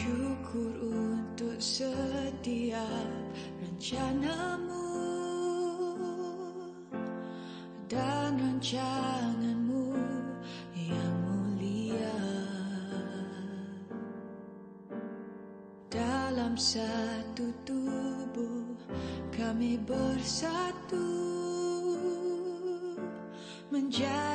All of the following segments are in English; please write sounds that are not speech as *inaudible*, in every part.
Syukur untuk setiap rencanamu. Dan rancanganmu yang mulia. Dalam satu tubuh kami bersatu Menjadi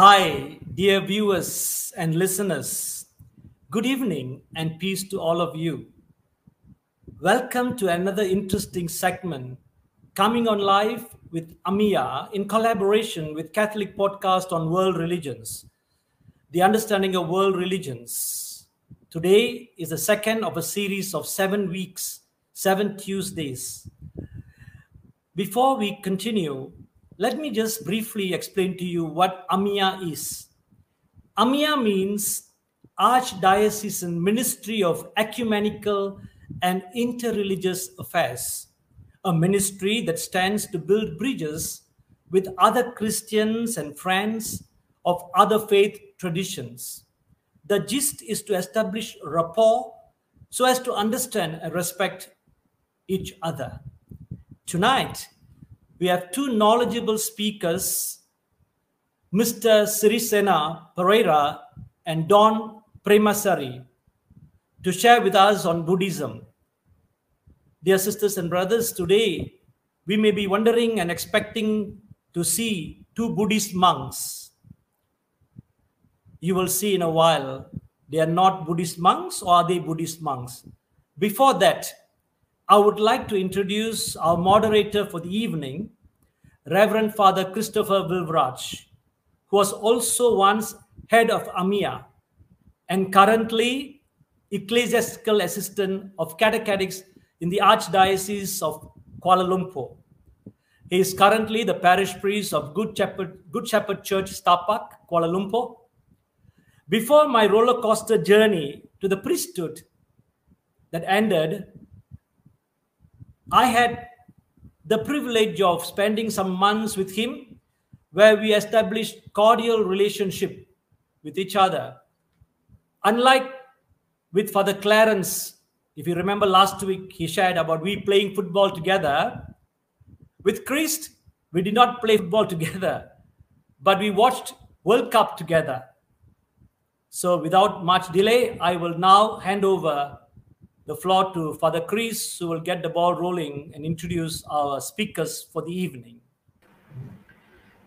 Hi, dear viewers and listeners. Good evening and peace to all of you. Welcome to another interesting segment coming on live with AMIA in collaboration with Catholic Podcast on World Religions, the understanding of world religions. Today is the second of a series of seven weeks, seven Tuesdays. Before we continue, let me just briefly explain to you what AMIA is. AMIA means Archdiocesan Ministry of Ecumenical and Interreligious Affairs, a ministry that stands to build bridges with other Christians and friends of other faith traditions. The gist is to establish rapport so as to understand and respect each other. Tonight, we have two knowledgeable speakers, Mr. Sirisena Pereira and Don Premasari, to share with us on Buddhism. Dear sisters and brothers, today we may be wondering and expecting to see two Buddhist monks. You will see in a while they are not Buddhist monks or are they Buddhist monks? Before that, I would like to introduce our moderator for the evening, Reverend Father Christopher Wilvrach, who was also once head of AMIA and currently ecclesiastical assistant of catechetics in the Archdiocese of Kuala Lumpur. He is currently the parish priest of Good Shepherd, Good Shepherd Church, Setapak, Kuala Lumpur. Before my roller coaster journey to the priesthood that ended, I had the privilege of spending some months with him where we established cordial relationship with each other. Unlike with Father Clarence, if you remember last week, he shared about we playing football together. With Christ, we did not play football together, but we watched World Cup together. So without much delay, I will now hand over the floor to Father Chris, who will get the ball rolling and introduce our speakers for the evening.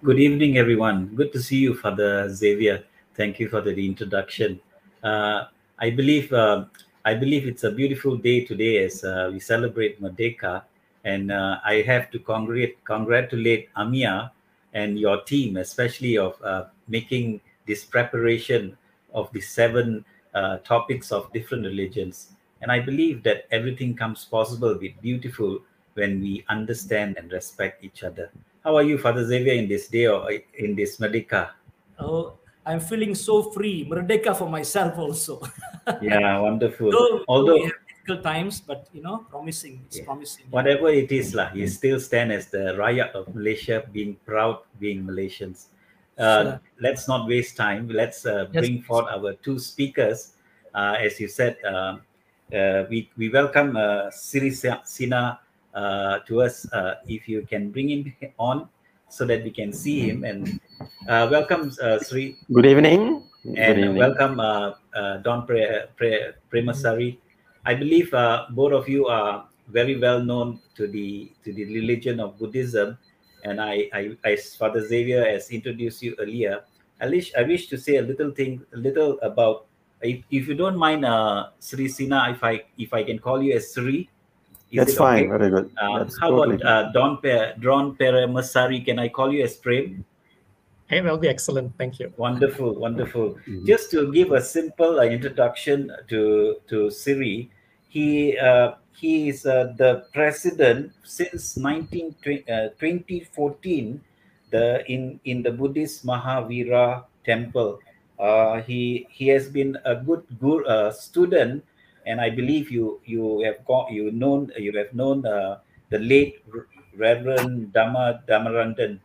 Good evening, everyone. Good to see you, Father Xavier. Thank you for the introduction. Uh, I believe uh, I believe it's a beautiful day today as uh, we celebrate Merdeka, and uh, I have to congratulate congratulate AMIA and your team, especially of uh, making this preparation of the seven uh, topics of different religions. And I believe that everything comes possible with beautiful when we understand and respect each other. How are you, Father Xavier, in this day or in this Merdeka? Oh, I'm feeling so free, merdeka for myself also. *laughs* Yeah, wonderful. Though Although we have difficult times, but you know, promising. It's Yeah. promising. whatever it is, lah, you still stand as the rakyat of Malaysia, being proud, being Malaysians. Uh, Sure. Let's not waste time. Let's uh, Yes, bring forth our two speakers. Uh, as you said, uh, we, we welcome uh, Sirisena uh, to us. Uh, if you can bring him on so that we can see him. And uh, welcome, uh, Sri. Good evening. Good And evening. welcome, uh, uh, Don Pre- Pre- Premasari. I believe uh, both of you are very well known to the to the religion of Buddhism, and I, I, as Father Xavier has introduced you earlier, I wish I wish to say a little thing, a little about. If, if you don't mind, uh, Sirisena, if I if I can call you as Sri, is That's fine. okay? Very good. Uh, That's how totally about uh, Don Pe- Don Peremasari? Can I call you as Prem? Hey, that'll be excellent. Thank you. Wonderful, wonderful. Mhm. Just to give a simple uh, introduction to to Siri, he uh, he is uh, the president since 19, uh, 2014 the in in the Buddhist Maha Vihara temple. Uh, he he has been a good guru, uh, student, and I believe you you have got you known you have known uh, the late Reverend Dhamma Dhammananda,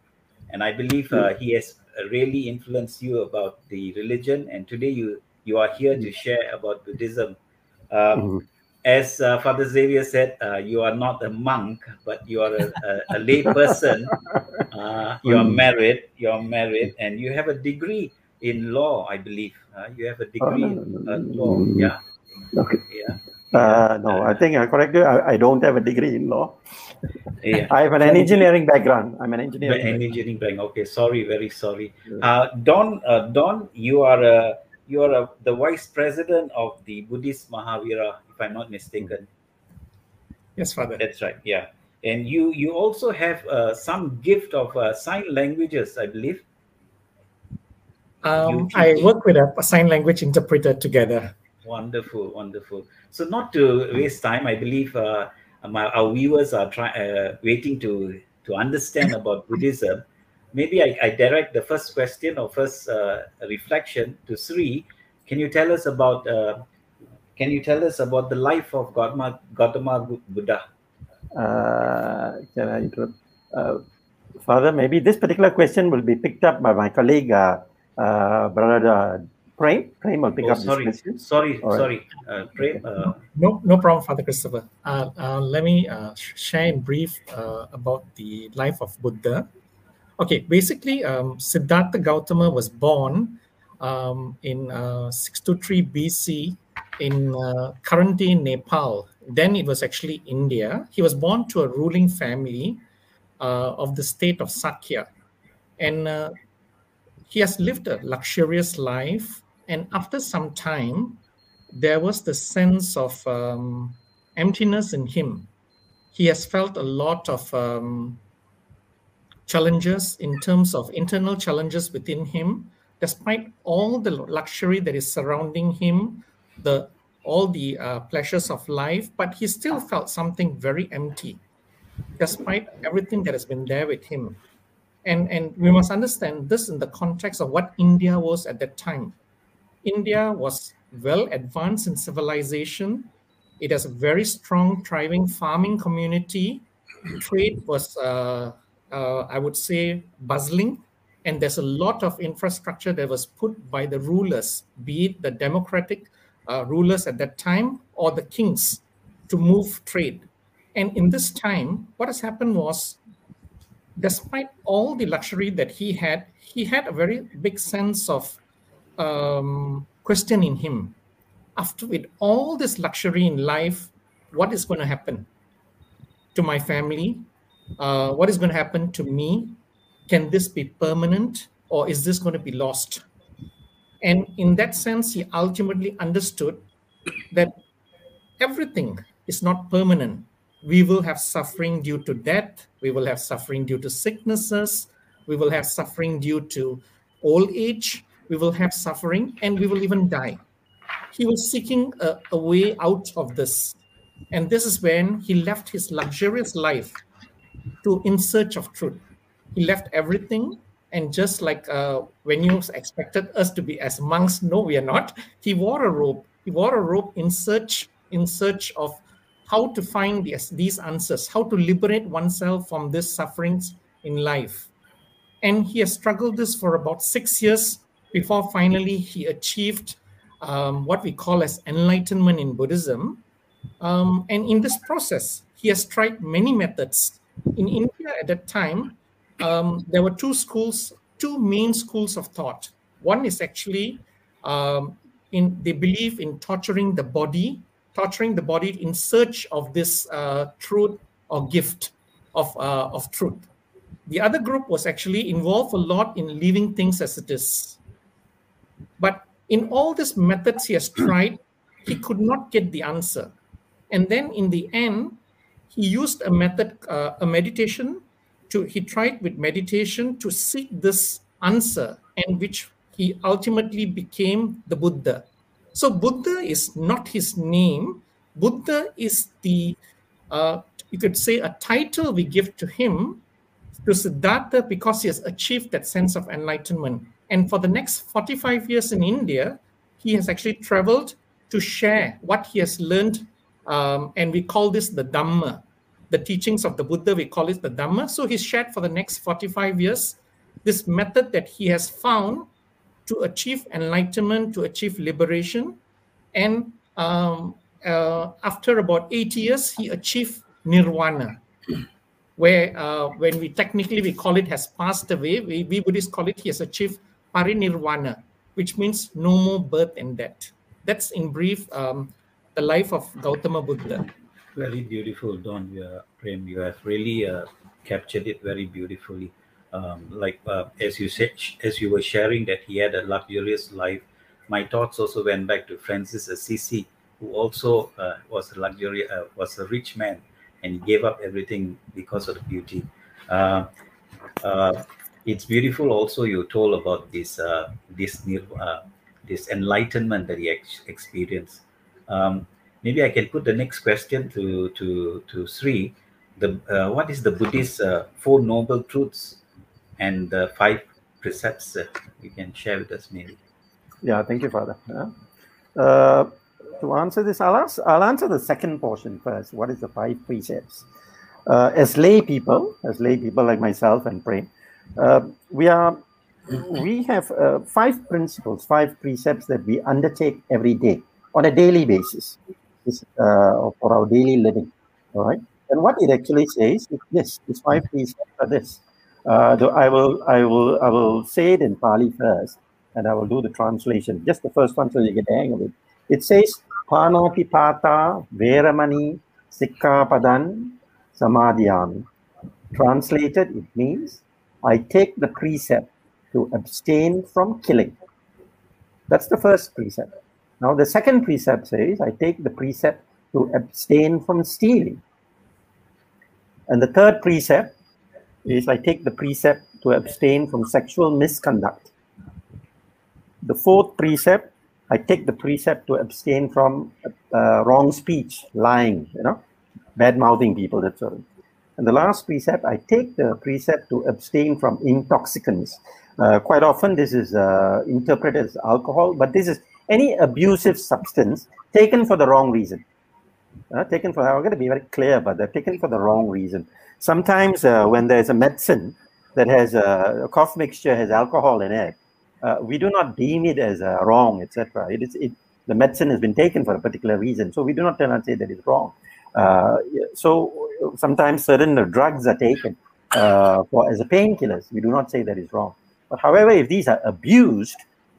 and I believe uh, he has really influenced you about the religion. And today you you are here to share about Buddhism. Um, Mhm. as uh, Father Xavier said, uh, you are not a monk, but you are a, a, a lay person. *laughs* Uh, you are Mm. married. You are married, and you have a degree in law, I believe. Uh, you have a degree no, in no, uh, law. Yeah, Okay. yeah, Uh, no, I think I correct you. I, I don't have a degree in law. yeah. *laughs* I have an engineering background. I'm an engineer. But engineering bank. Okay, sorry, very sorry. Yeah. Uh, Don, uh, Don, you are a, you are a, the vice president of the Buddhist Maha Vihara, if I'm not mistaken. Yes, Father. That's right. Yeah, and you you also have uh, some gift of uh, sign languages, I believe. Um, I work with a sign language interpreter together. Wonderful, wonderful. So not to waste time, I believe uh, my, our viewers are trying uh, waiting to to understand *laughs* about Buddhism. Maybe I, I direct the first question or first uh, reflection to Sri. Can you tell us about uh, Can you tell us about the life of Gautama, Gautama Buddha? Uh, can I interrupt? Uh, Father, maybe this particular question will be picked up by my colleague, uh, uh, Brother Prem. Prem will pick Oh, up sorry, this question. sorry, All right. sorry. Uh, Prem, uh, No, no problem, Father Christopher. Uh, uh, let me uh, share in brief uh, about the life of Buddha. Okay, basically, um, Siddhartha Gautama was born um, in uh, 623 BC in uh, current-day Nepal. Then it was actually India. He was born to a ruling family uh, of the state of Sakya. And uh, he has lived a luxurious life. And after some time, there was the sense of um, emptiness in him. He has felt a lot of um, challenges in terms of internal challenges within him, despite all the luxury that is surrounding him, the all the uh, pleasures of life, but he still felt something very empty, despite everything that has been there with him. And and we must understand this in the context of what India was at that time. India was well advanced in civilization. It has a very strong, thriving farming community. Trade was, uh, uh, I would say, bustling. And there's a lot of infrastructure that was put by the rulers, be it the democratic uh, rulers at that time or the kings, to move trade. And in this time, what has happened was, despite all the luxury that he had, he had a very big sense of um, question in him. After with all this luxury in life, what is going to happen to my family? Uh, what is going to happen to me? Can this be permanent or is this going to be lost? And in that sense, he ultimately understood that everything is not permanent. We will have suffering due to death, we will have suffering due to sicknesses, we will have suffering due to old age, we will have suffering, and we will even die. He was seeking a, a way out of this. And this is when he left his luxurious life to in search of truth. He left everything, and just like uh, when you expected us to be as monks, no, we are not. He wore a robe. He wore a robe in search in search of how to find these, answers, how to liberate oneself from these sufferings in life. And he has struggled this for about six years before finally he achieved um, what we call as enlightenment in Buddhism, Um, and in this process, he has tried many methods. In India at that time, um, there were two schools, two main schools of thought. One is actually um, in they believe in torturing the body, torturing the body in search of this uh, truth or gift of uh, of truth. The other group was actually involved a lot in leaving things as it is. But in all these methods he has *clears throat* tried, he could not get the answer. And then in the end, he used a method, uh, a meditation. To he tried with meditation to seek this answer, and which he ultimately became the Buddha. So Buddha is not his name. Buddha is the uh, you could say a title we give to him to Siddhartha because he has achieved that sense of enlightenment. And for the next 45 years in India, he has actually traveled to share what he has learned. Um, and we call this the Dhamma, the teachings of the Buddha, we call it the Dhamma. So he's shared for the next 45 years this method that he has found to achieve enlightenment, to achieve liberation. And um, uh, after about eight years, he achieved nirvana where uh, when we technically we call it has passed away we, we buddhists call it he has achieved parinirvana which means no more birth and death that's in brief um, the life of gautama buddha Very beautiful, Don. Uh, Prem, you have really uh, captured it very beautifully. Um, like uh, as you said, as you were sharing that he had a luxurious life, my thoughts also went back to Francis Assisi, who also uh, was a luxury, uh, was a rich man, and he gave up everything because of the beauty. Uh, uh, it's beautiful. Also, you told about this uh, this this enlightenment that he ex- experienced. Um, maybe I can put the next question to to to Sri. The what is the Buddhist four noble truths and the five precepts that you can share with us, maybe? Yeah, thank you, Father. Yeah. Uh, to answer this, I'll, ask, I'll answer the second portion first. What is the five precepts? Uh, as lay people, as lay people like myself and pray uh, we are we have uh, five principles, five precepts that we undertake every day on a daily basis uh, for our daily living. All right, and what it actually says is this: these five precepts are this. Uh, though I will, I will, I will say it in Pali first, and I will do the translation. Just the first one, so you get the hang of it. It says, "Panatipata veramani sikkhapadam samadiyami." Translated, it means, I take the precept to abstain from killing. That's the first precept. Now, the second precept says, I take the precept to abstain from stealing. And the third precept is, I take the precept to abstain from sexual misconduct. The fourth precept, I take the precept to abstain from uh, wrong speech, lying, you know, bad mouthing people, that sort of. And the last precept, I take the precept to abstain from intoxicants. Uh, quite often, this is uh, interpreted as alcohol, but this is any abusive substance taken for the wrong reason. Uh, taken for, I'm going to be very clear about that, taken for the wrong reason. Sometimes, uh, when there's a medicine that has a, a cough mixture, has alcohol in it, uh, we do not deem it as uh, wrong, etc. It is it, the medicine has been taken for a particular reason, so we do not tell and say that it's wrong. Uh, so sometimes certain drugs are taken uh, for as a painkillers. We do not say that is wrong. But however, if these are abused,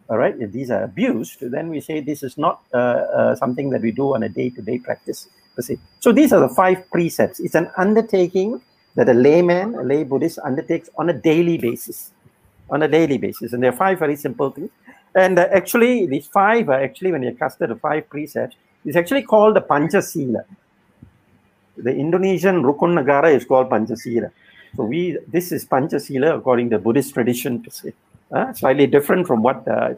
all right, if these are abused, then we say this is not uh, uh, something that we do on a day-to-day practice per se. So these are the five precepts. It's an undertaking that a layman, a lay Buddhist undertakes on a daily basis, on a daily basis. And there are five very simple things. And uh, actually, these five are actually, when you're casted the five precepts, it's actually called the Panchasila. The Indonesian Rukun Negara is called Panchasila. So we, this is Panchasila according to Buddhist tradition to say. Uh, slightly different from what uh,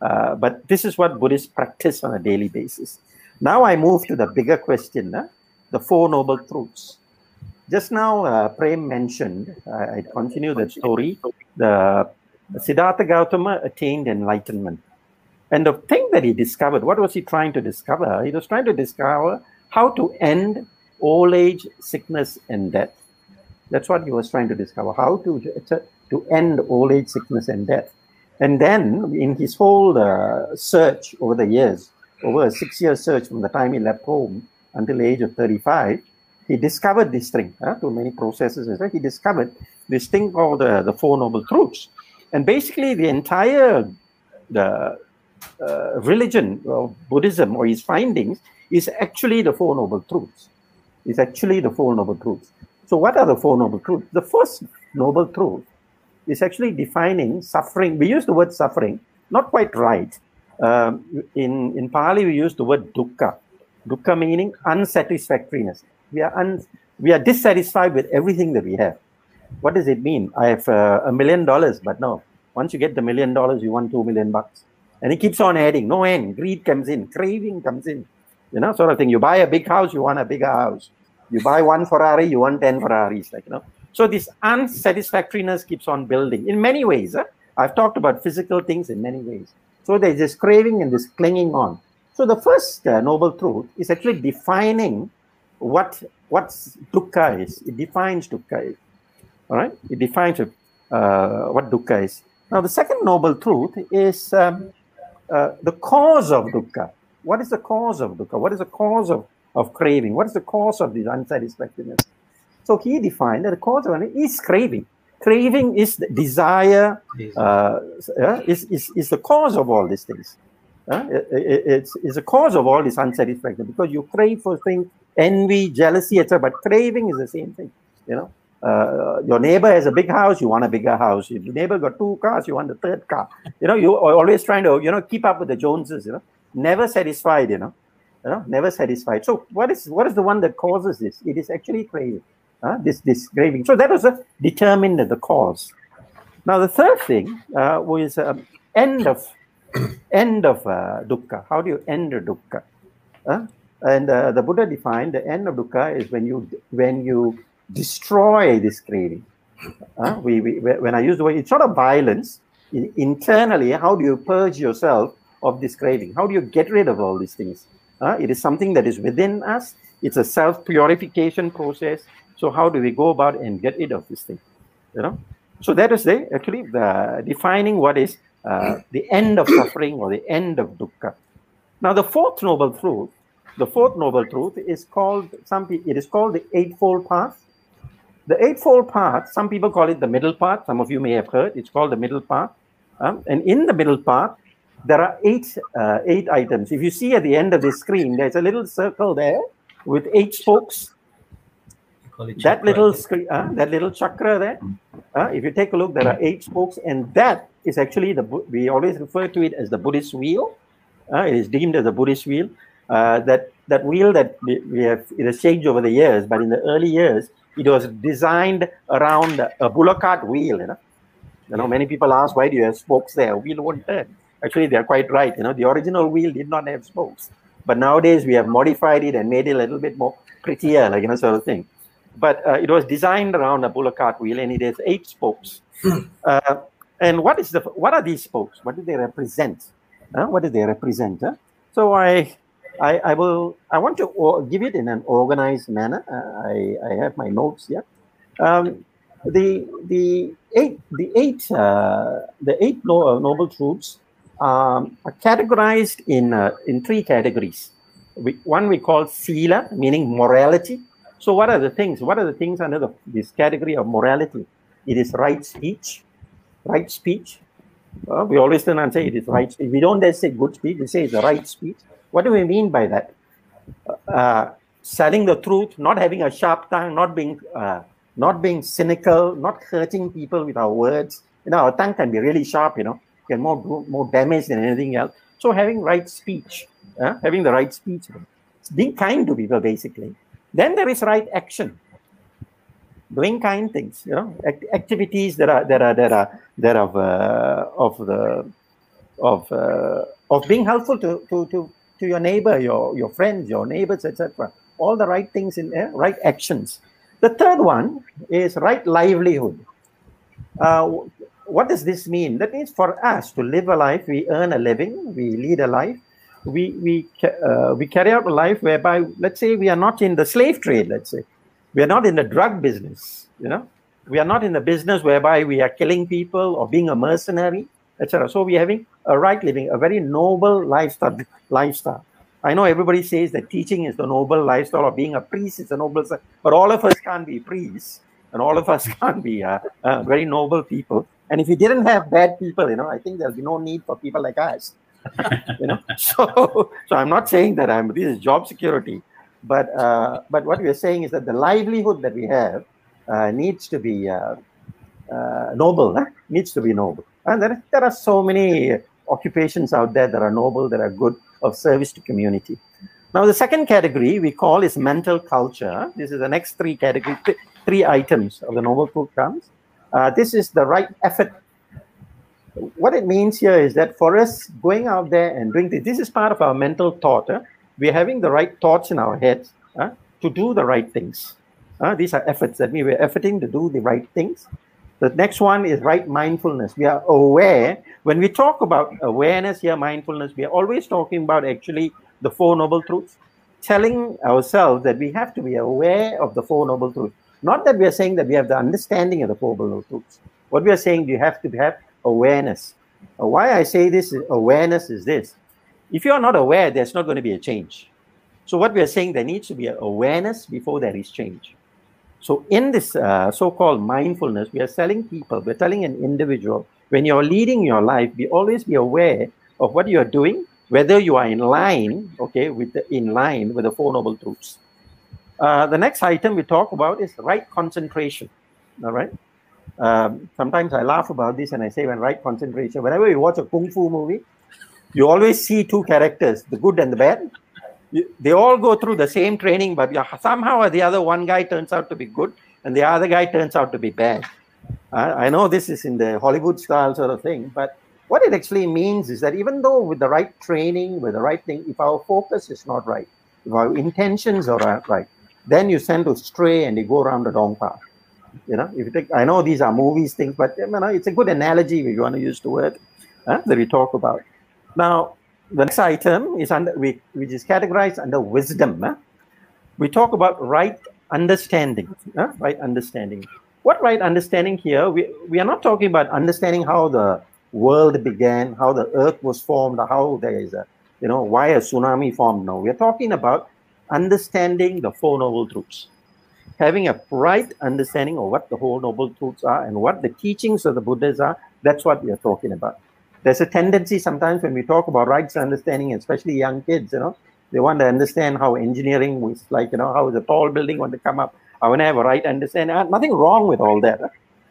uh, but this is what Buddhists practice on a daily basis. Now I move to the bigger question, uh, the Four Noble Truths. Just now, uh, Prem mentioned, I continue that story, the Siddhartha Gautama attained enlightenment. And the thing that he discovered, what was he trying to discover? He was trying to discover how to end old age, sickness, and death. That's what he was trying to discover, how to, to end old age, sickness, and death. And then, in his whole uh, search over the years, over a six year search from the time he left home until the age of 35, he discovered this thing, huh, through many processes. He discovered this thing called uh, the Four Noble Truths. And basically, the entire the uh, religion of Buddhism or his findings is actually the Four Noble Truths. Is actually the Four Noble Truths. So, what are the Four Noble Truths? The first Noble Truth is actually defining suffering. We use the word suffering, not quite right. Um, in, in Pali, we use the word dukkha. Dukkha meaning unsatisfactoriness. We are, un, we are dissatisfied with everything that we have. What does it mean? I have uh, a million dollars, but no. Once you get the million dollars, you want two million bucks. And it keeps on adding, no end. Greed comes in, craving comes in, you know, sort of thing. You buy a big house, you want a bigger house. You buy one Ferrari, you want 10 Ferraris, like, you know. So this unsatisfactoriness keeps on building in many ways. Huh? I've talked about physical things in many ways. So there's this craving and this clinging on. So the first uh, noble truth is actually defining what what dukkha is. It defines dukkha. Is. All right, it defines uh, what dukkha is. Now the second noble truth is um, uh, the cause of dukkha. What is the cause of dukkha? What is the cause of, of craving? What is the cause of this unsatisfactoriness? So he defined that the cause of it is craving. Craving is the desire, uh, uh, is, is, is the cause of all these things. Uh, it, it, it's, it's the cause of all this unsatisfaction because you crave for things, envy, jealousy, etc. But craving is the same thing. You know, uh, your neighbor has a big house, you want a bigger house. Your neighbor got two cars, you want a third car. You know, you are always trying to you know keep up with the Joneses. You know, never satisfied. You know, you know, never satisfied. So what is what is the one that causes this? It is actually craving. Uh, this this craving. So that was a determined the cause. Now the third thing uh, was um, end of *clears throat* end of uh, dukkha. How do you end a dukkha? Uh, and uh, the Buddha defined the end of dukkha is when you when you destroy this craving. Uh, we, we when I use the word, it's not a violence. In, internally, how do you purge yourself of this craving? How do you get rid of all these things? Uh, it is something that is within us. It's a self purification process. So how do we go about and get rid of this thing? You know. So that is the actually the defining what is uh, the end of suffering or the end of dukkha. Now the fourth noble truth, the fourth noble truth is called some it is called the eightfold path. The eightfold path, some people call it the middle path. Some of you may have heard it's called the middle path. Um, and in the middle path, there are eight uh, eight items. If you see at the end of the screen, there's a little circle there with eight spokes that little screen, uh, that little chakra there. Uh, if you take a look, there are eight spokes, and that is actually the we always refer to it as the Buddhist wheel. Uh, it is deemed as a Buddhist wheel. Uh, that that wheel that we, we have it has changed over the years, but in the early years, it was designed around a bullock cart wheel. You know, you know, many people ask why do you have spokes there? Wheel won't turn. Actually, they are quite right. You know, the original wheel did not have spokes, but nowadays we have modified it and made it a little bit more prettier, like you know, sort of thing but uh, it was designed around a bullock cart wheel and it has eight spokes. And what is the what are these spokes? What do they represent? Uh, what do they represent? So I, I, I will I want to give it in an organized manner. Uh, I, I have my notes here. Um, the the eight the eight uh, the eight uh, noble truths um, are categorized in uh, in three categories. We, one we call sila, meaning morality. So what are the things? What are the things under the, this category of morality? It is right speech, right speech. Uh, we always turn and say it is right speech. We don't just say good speech. We say it's the right speech. What do we mean by that? Uh, telling the truth, not having a sharp tongue, not being uh, not being cynical, not hurting people with our words. You know, our tongue can be really sharp. You know, can more do more damage than anything else. So having right speech, uh, having the right speech, being kind to people, basically. Then there is right action, doing kind things. You know, act- activities that are that are that are that of uh, of the of uh, of being helpful to to to to your neighbor, your your friends, your neighbors, etc. All the right things in there, right actions. The third one is right livelihood. Uh, what does this mean? That means for us to live a life, we earn a living, we lead a life, we we uh, we carry out a life whereby, let's say, we are not in the slave trade. Let's say, we are not in the drug business. You know, we are not in the business whereby we are killing people or being a mercenary, etc. So we are having a right living, a very noble lifestyle. Lifestyle. I know everybody says that teaching is the noble lifestyle or being a priest is a noble, but all of us can't be priests and all of us *laughs* can't be uh, uh, very noble people. And if you didn't have bad people, you know, I think there'll be no need for people like us. *laughs* you know, so so I'm not saying that I'm this is job security, but uh, but what we are saying is that the livelihood that we have uh, needs to be uh, uh, noble, needs to be noble. And there, there are so many occupations out there that are noble, that are good, of service to community. Now, the second category we call is mental culture. This is the next three category, th- three items of the noble comes. Uh, this is the right effort. What it means here is that for us going out there and doing this, this is part of our mental thought. huh? We're having the right thoughts in our heads huh, to do the right things. Uh, these are efforts. That means we're efforting to do the right things. The next one is right mindfulness. We are aware. When we talk about awareness here, mindfulness, we are always talking about actually the Four Noble Truths, telling ourselves that we have to be aware of the Four Noble Truths. Not that we are saying that we have the understanding of the Four Noble Truths. What we are saying, you have to have awareness. Uh, Why I say this is awareness is this. If you are not aware, there's not going to be a change. So what we are saying, there needs to be awareness before there is change. So in this uh, so-called mindfulness, we are telling people, we're telling an individual, when you're leading your life, be always be aware of what you are doing, whether you are in line, okay, with the, in line with the Four Noble Truths. Uh, the next item we talk about is right concentration. All right. Um, sometimes I laugh about this and I say, when right concentration, whenever you watch a kung fu movie, you always see two characters, the good and the bad. They all go through the same training, but somehow or the other, one guy turns out to be good and the other guy turns out to be bad. I know this is in the Hollywood style sort of thing, but what it actually means is that even though with the right training, with the right thing, if our focus is not right, if our intentions are not right, then you tend to stray and you go around the wrong path. You know, if you take, I know these are movies things, but you know, it's a good analogy if you want to use the word huh, that we talk about. Now, the next item is under which is categorized under wisdom. We talk about right understanding, right understanding. What right understanding here? We, we are not talking about understanding how the world began, how the earth was formed, how there is a, you know, why a tsunami formed. No, we are talking about understanding the Four Noble Truths. Having a right understanding of what the Four Noble Truths are and what the teachings of the Buddhas are, that's what we are talking about. There's a tendency sometimes when we talk about rights understanding, especially young kids, you know, they want to understand how engineering is like, you know, how is a tall building want to come up. I want to have a right understanding. Nothing wrong with all that.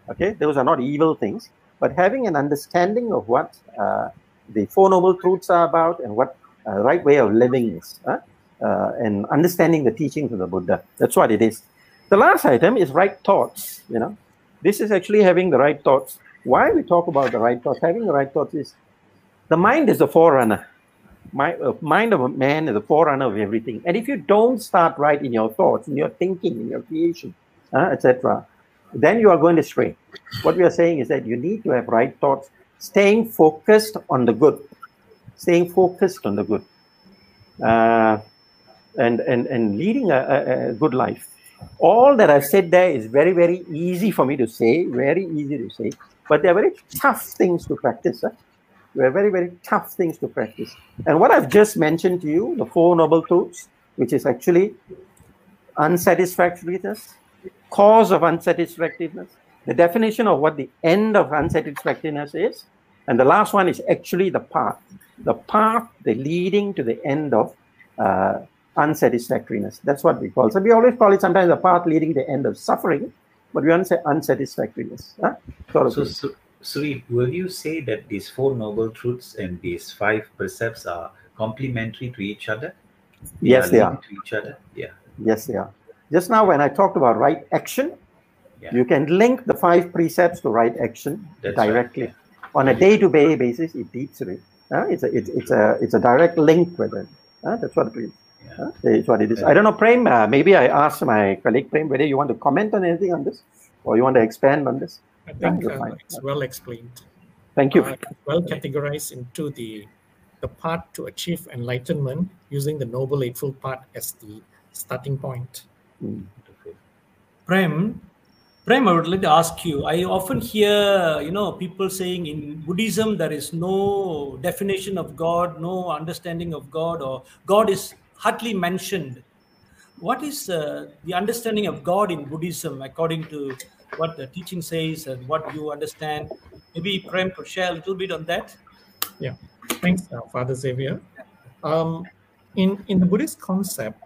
Okay, those are not evil things, but having an understanding of what uh, the Four Noble Truths are about and what uh, right way of living is, uh, and understanding the teachings of the Buddha. That's what it is. The last item is right thoughts. You know, this is actually having the right thoughts. Why we talk about the right thoughts? Having the right thoughts is the mind is the forerunner. My, uh, mind of a man is the forerunner of everything. And if you don't start right in your thoughts, in your thinking, in your creation, uh, etc., then you are going to stray. What we are saying is that you need to have right thoughts, staying focused on the good, staying focused on the good, uh, and, and, and leading a, a, a good life. All that I've said there is very, very easy for me to say, very easy to say, but they're very tough things to practice. Huh? They're very, very tough things to practice. And what I've just mentioned to you, the Four Noble Truths, which is actually unsatisfactoriness, cause of unsatisfactoriness, the definition of what the end of unsatisfactoriness is, and the last one is actually the path, the path, the leading to the end of uh, unsatisfactoriness. That's what we call. So we always call it sometimes the path leading to the end of suffering, but we want to say unsatisfactoriness. Huh? So, so Siri, will you say that these four noble truths and these five precepts are complementary to each other? Yes, they are. To each other? Yeah. Yes, they are. Just now, when I talked about right action, Yeah. you can link the five precepts to right action That's right, directly on a day-to-day basis. It deeps it. Uh, it's a it's, it's a it's a direct link with it. Uh, that's what it is. Yeah. Uh, it's what it is. I don't know, Prem. Uh, maybe I asked my colleague Prem whether you want to comment on anything on this, or you want to expand on this. I think uh, it's well explained. Thank you. uh, well categorized into the the path to achieve enlightenment using the noble eightfold path as the starting point Mm. Prem, Prem, I would like to ask you. I often hear, you know, people saying in Buddhism there is no definition of God, no understanding of God, or God is hardly mentioned. What is uh, the understanding of God in Buddhism, according to what the teaching says and what you understand? Maybe Prem could share a little bit on that. Yeah, thanks, uh, Father Xavier. Um, in in the Buddhist concept,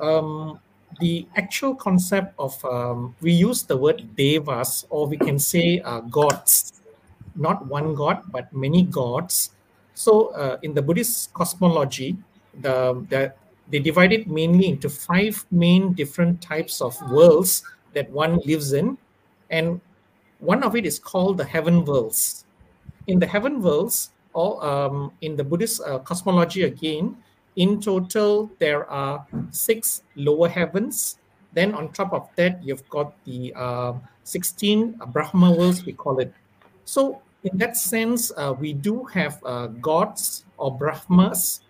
um, the actual concept of um, we use the word devas, or we can say uh, gods, not one god but many gods. So uh, in the Buddhist cosmology, the, the they divide it mainly into five main different types of worlds that one lives in, and one of it is called the heaven worlds. In the heaven worlds, or um, in the Buddhist uh, cosmology again, in total there are six lower heavens. Then on top of that, you've got the uh, 16 Brahma worlds, we call it. So in that sense, uh, we do have uh, gods or Brahmas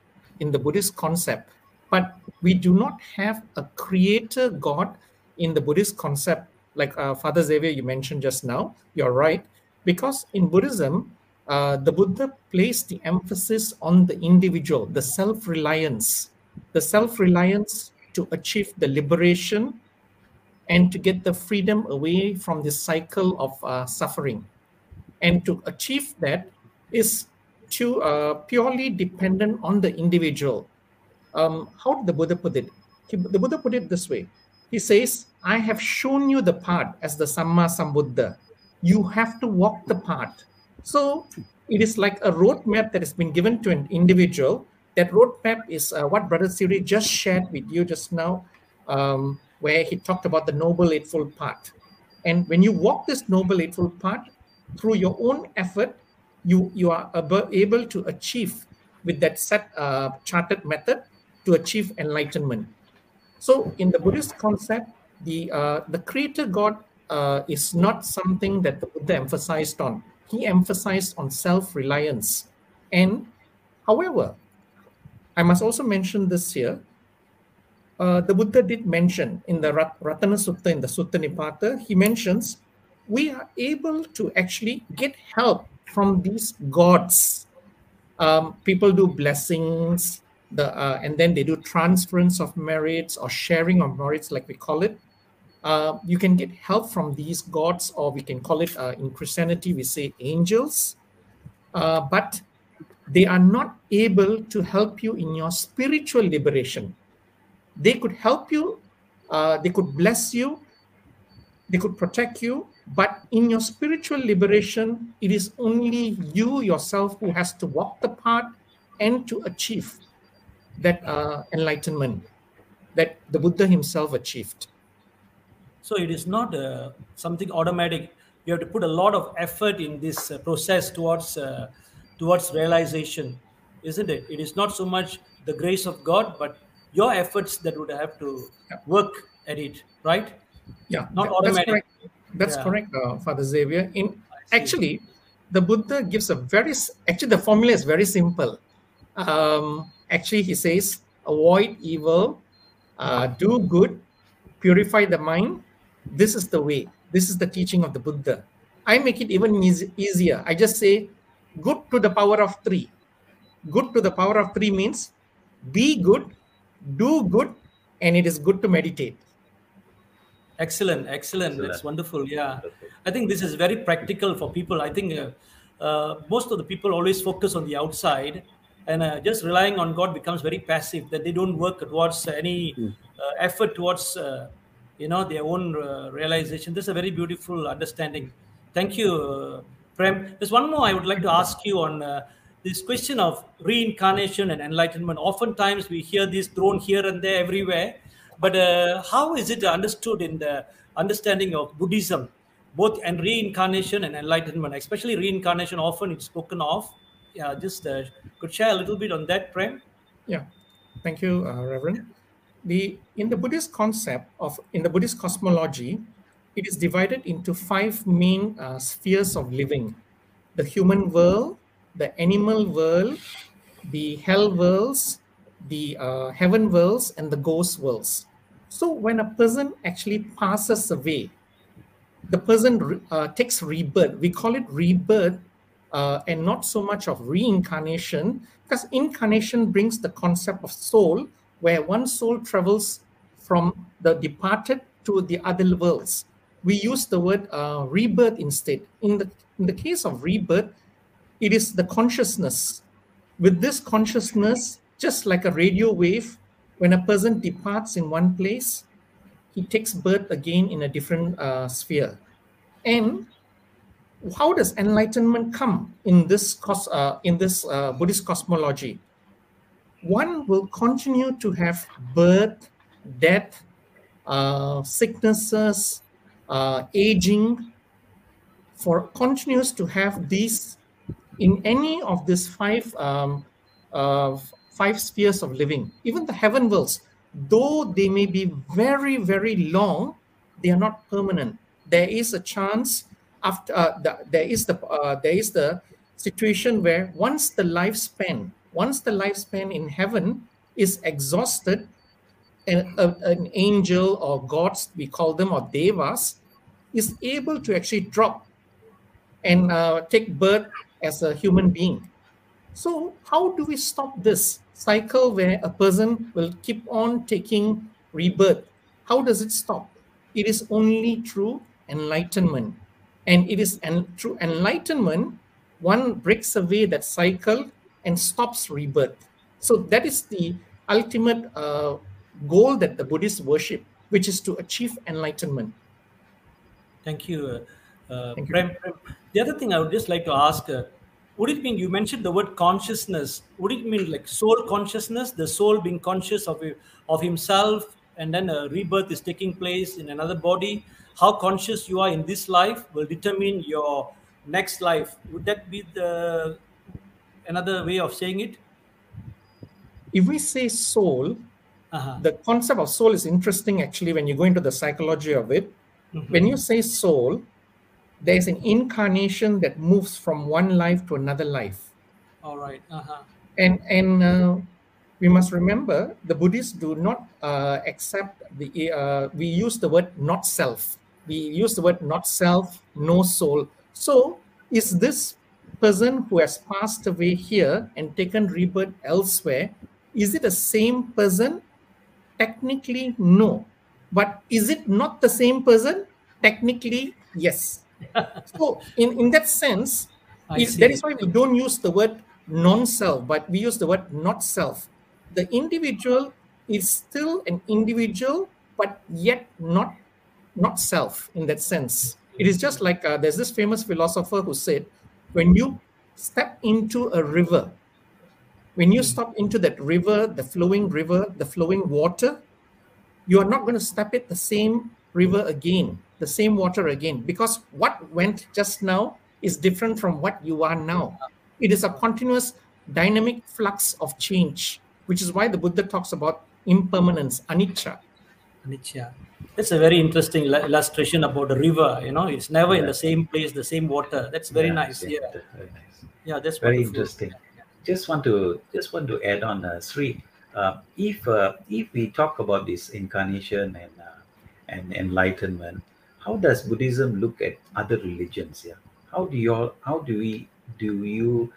in the Buddhist concept, but we do not have a creator God in the Buddhist concept, like uh, Father Xavier you mentioned just now. You're right, because in Buddhism, uh, the Buddha placed the emphasis on the individual, the self reliance, the self reliance to achieve the liberation and to get the freedom away from the cycle of uh, suffering. And to achieve that is to uh, purely dependent on the individual. Um, how did the Buddha put it? He, the Buddha put it this way. He says, I have shown you the path as the Samma Sambuddha. You have to walk the path. So it is like a roadmap that has been given to an individual. That roadmap is uh, what Brother Siri just shared with you just now, um, where he talked about the Noble Eightfold Path. And when you walk this Noble Eightfold Path through your own effort, you, you are able, to achieve with that set uh, charted method to achieve enlightenment. So in the Buddhist concept, the uh, the creator God uh, is not something that the Buddha emphasized on. He emphasized on self-reliance. And however, I must also mention this here. Uh, the Buddha did mention in the Rat- Ratana Sutta, in the Sutta Nipata, he mentions we are able to actually get help from these gods. Um, people do blessings, the uh, and then they do transference of merits or sharing of merits, like we call it. Uh, you can get help from these gods, or we can call it uh, in Christianity we say angels, uh, but they are not able to help you in your spiritual liberation. They could help you, uh, they could bless you, they could protect you, but in your spiritual liberation, it is only you yourself who has to walk the path and to achieve that uh, enlightenment that the Buddha himself achieved. So it is not uh, something automatic. You have to put a lot of effort in this uh, process towards uh, towards realization, isn't it? It is not so much the grace of God, but your efforts that would have to work at it, right? Yeah, Not that- that's automatic. That's Yeah. correct, uh, Father Xavier. In actually, the Buddha gives a very actually the formula is very simple. Um, actually, he says, avoid evil, uh, do good, purify the mind. This is the way. This is the teaching of the Buddha. I make it even eas- easier. I just say, good to the power of three. Good to the power of three means be good, do good, and it is good to meditate. Excellent, excellent. That's wonderful. Yeah, Wonderful. I think this is very practical for people. I think uh, uh, most of the people always focus on the outside, and uh, just relying on God becomes very passive. That they don't work towards any uh, effort towards, uh, you know, their own uh, realization. This is a very beautiful understanding. Thank you, uh, Prem. There's one more I would like to ask you on uh, this question of reincarnation and enlightenment. Oftentimes we hear this thrown here and there everywhere, but uh, how is it understood in the understanding of Buddhism, both and reincarnation and enlightenment, especially reincarnation? Often it's spoken of. Yeah, just uh, could share a little bit on that, Prem. Yeah, thank you, uh, Reverend. The in the Buddhist concept of in the Buddhist cosmology, it is divided into five main uh, spheres of living: the human world, the animal world, the hell worlds, the uh, heaven worlds, and the ghost worlds. So when a person actually passes away, the person re- uh, takes rebirth. We call it rebirth uh, and not so much of reincarnation because incarnation brings the concept of soul where one soul travels from the departed to the other worlds. We use the word uh, rebirth instead. In the, in the case of rebirth, it is the consciousness. With this consciousness, just like a radio wave, when a person departs in one place, he takes birth again in a different uh, sphere. And how does enlightenment come in this cos- uh, in this uh, Buddhist cosmology? One will continue to have birth, death, uh, sicknesses, uh, aging, for continues to have these in any of these five um, five spheres of living. Even the heaven worlds, though they may be very very long, they are not permanent. There is a chance after uh, the, there is the uh, there is the situation where once the lifespan once the lifespan in heaven is exhausted an, a- an angel or gods we call them or devas is able to actually drop and uh, take birth as a human being so how do we stop this cycle where a person will keep on taking rebirth how does it stop it is only through enlightenment and it is and through enlightenment one breaks away that cycle and stops rebirth so that is the ultimate uh, goal that the buddhists worship which is to achieve enlightenment Thank you, uh, uh, Thank you. Prem. Prem. The other thing I would just like to ask, uh, would it mean you mentioned the word consciousness? Would it mean like soul consciousness, the soul being conscious of of himself, and then a rebirth is taking place in another body? How conscious you are in this life will determine your next life. Would that be the another way of saying it? if we say soul Uh-huh. the concept of soul is interesting actually when you go into the psychology of it when you say soul there's an incarnation that moves from one life to another life. All right. Uh-huh. and and uh, we must remember the buddhists do not uh, accept the uh, we use the word not self. We use the word not self no soul. So is this person who has passed away here and taken rebirth elsewhere is it the same person? Technically no. But is it not the same person? Technically yes so in in that sense it- that is why we don't use the word non-self but we use the word not self. The individual is still an individual but yet not not self in that sense. It is just like uh, there's this famous philosopher who said when you step into a river when you step into that river the flowing river the flowing water you are not going to step it the same river again, the same water again, because what went just now is different from what you are now. It is a continuous dynamic flux of change, which is why the Buddha talks about impermanence, anicca. Anicca. That's a very interesting il- illustration about the river. You know, it's never in the same place, the same water. That's very Yeah, nice. Yeah, that's Very nice. yeah, that's Very wonderful. interesting. Just want to just want to add on, uh, Siri. Uh, if uh, if we talk about this incarnation and uh, and enlightenment, how does Buddhism look at other religions? Yeah, how do you all, how do we do you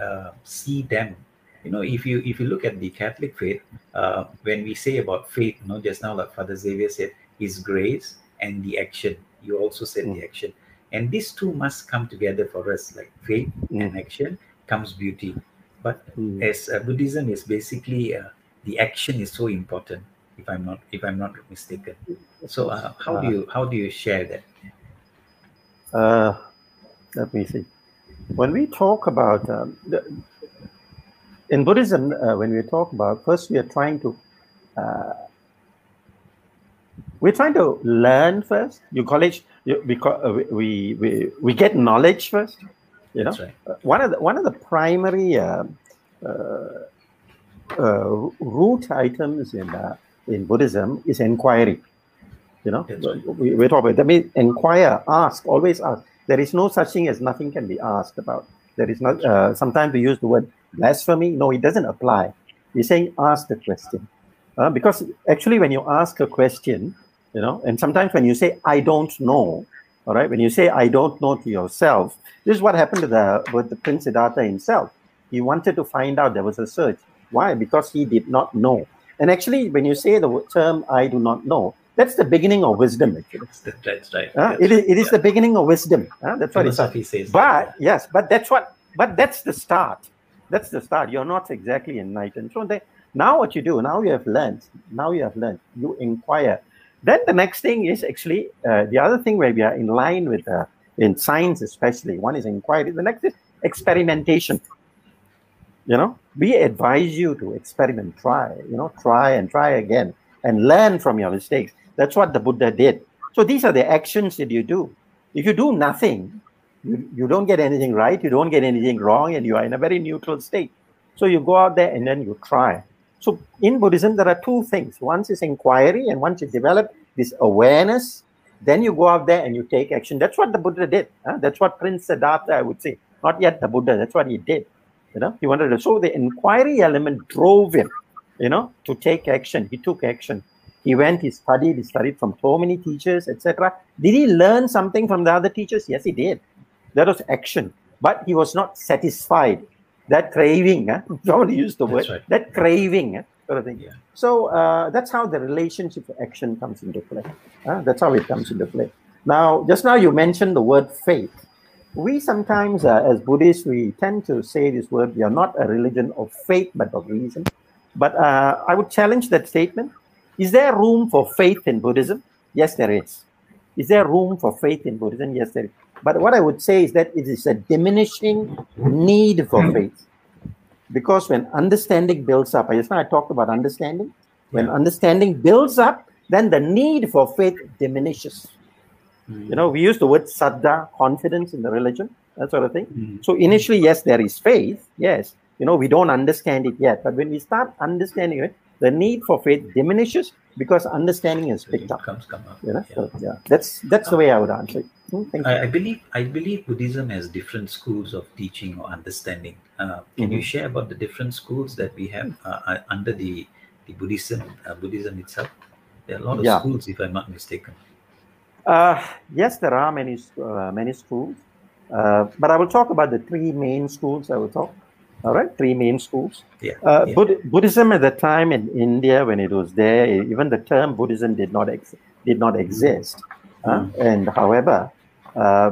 uh, see them? You know, if you if you look at the Catholic faith, uh, when we say about faith, you know, just now like Father Xavier said, is grace and the action. You also said the action, and these two must come together for us. Like faith and action comes beauty. But Mm. as uh, Buddhism is basically uh, the action is so important. If I'm not if I'm not mistaken. So uh, how do you how do you share that? Uh, let me see. When we talk about um, the, in Buddhism, uh, when we talk about first, we are trying to uh, we're trying to learn first. You college, you, we, uh, we we we get knowledge first. You know, right. Uh, one of the one of the primary uh, uh, uh, root items in uh, in Buddhism is inquiry. You know, right. we, we're talking about that means inquire, ask, always ask. There is no such thing as nothing can be asked about. There is not. Uh, sometimes we use the word blasphemy. No, it doesn't apply. We're saying ask the question, uh, because actually when you ask a question, you know, and sometimes when you say I don't know, All right. When you say I don't know to yourself, this is what happened to the with the Prince Siddhartha himself. He wanted to find out. There was a search. Why? Because he did not know. And actually, when you say the term "I do not know," that's the beginning of wisdom. Actually, That's, right. Huh? That's it is. It is the beginning of wisdom. Huh? That's what. Philosophy says. But yes, but that's what. But that's the start. That's the start. You're not exactly enlightened. So they, now, what you do now, you have learned. Now you have learned. You inquire. Then the next thing is actually uh, the other thing where we are in line with uh, in science, especially. One is inquiry. The next is experimentation. You know, we advise you to experiment, try. You know, try and try again, and learn from your mistakes. That's what the Buddha did. So these are the actions that you do. If you do nothing, you, you don't get anything right, you don't get anything wrong, and you are in a very neutral state. So you go out there and then you try. So in Buddhism, there are two things. once is inquiry, and once you develop this awareness, then you go out there and you take action. That's what the Buddha did. huh? That's what Prince Siddhartha, I would say. Not yet the Buddha. That's what he did. You know, he wanted to. So the inquiry element drove him. You know, to take action. He took action. He went. He studied. He studied from so many teachers, etc. Did he learn something from the other teachers? Yes, he did. That was action. But he was not satisfied. That craving, huh? *laughs* somebody used the word, right. that craving, huh? sort of thing. Yeah. So uh, that's how the relationship to action comes into play. Uh, that's how it comes into play. Now, just now you mentioned the word faith. We sometimes, uh, as Buddhists, we tend to say this word, we are not a religion of faith, but of reason. But uh, I would challenge that statement. Is there room for faith in Buddhism? Yes, there is. Is there room for faith in Buddhism? Yes, there is. But what I would say is that it is a diminishing need for faith. Because when understanding builds up, I just now I talked about understanding. When Yeah. understanding builds up, then the need for faith diminishes. You know, we use the word saddha, confidence in the religion, that sort of thing. Mm. So initially, yes, there is faith. Yes, you know, we don't understand it yet. But when we start understanding it, the need for faith diminishes because understanding is picked it up. comes, come up. You know, Yeah. so, yeah, that's that's the way I would answer you. I, I believe I believe Buddhism has different schools of teaching or understanding. Uh, can you Mhm. share about the different schools that we have uh, uh, under the the Buddhism uh, Buddhism itself? There are a lot of Yeah. schools, if I'm not mistaken. Uh, yes, there are many uh, many schools, uh, but I will talk about the three main schools. I will talk. All right, three main schools. Yeah. Uh, yeah. Bud- Buddhism at the time in India, when it was there, even the term Buddhism did not ex- did not exist. Uh, and however, uh,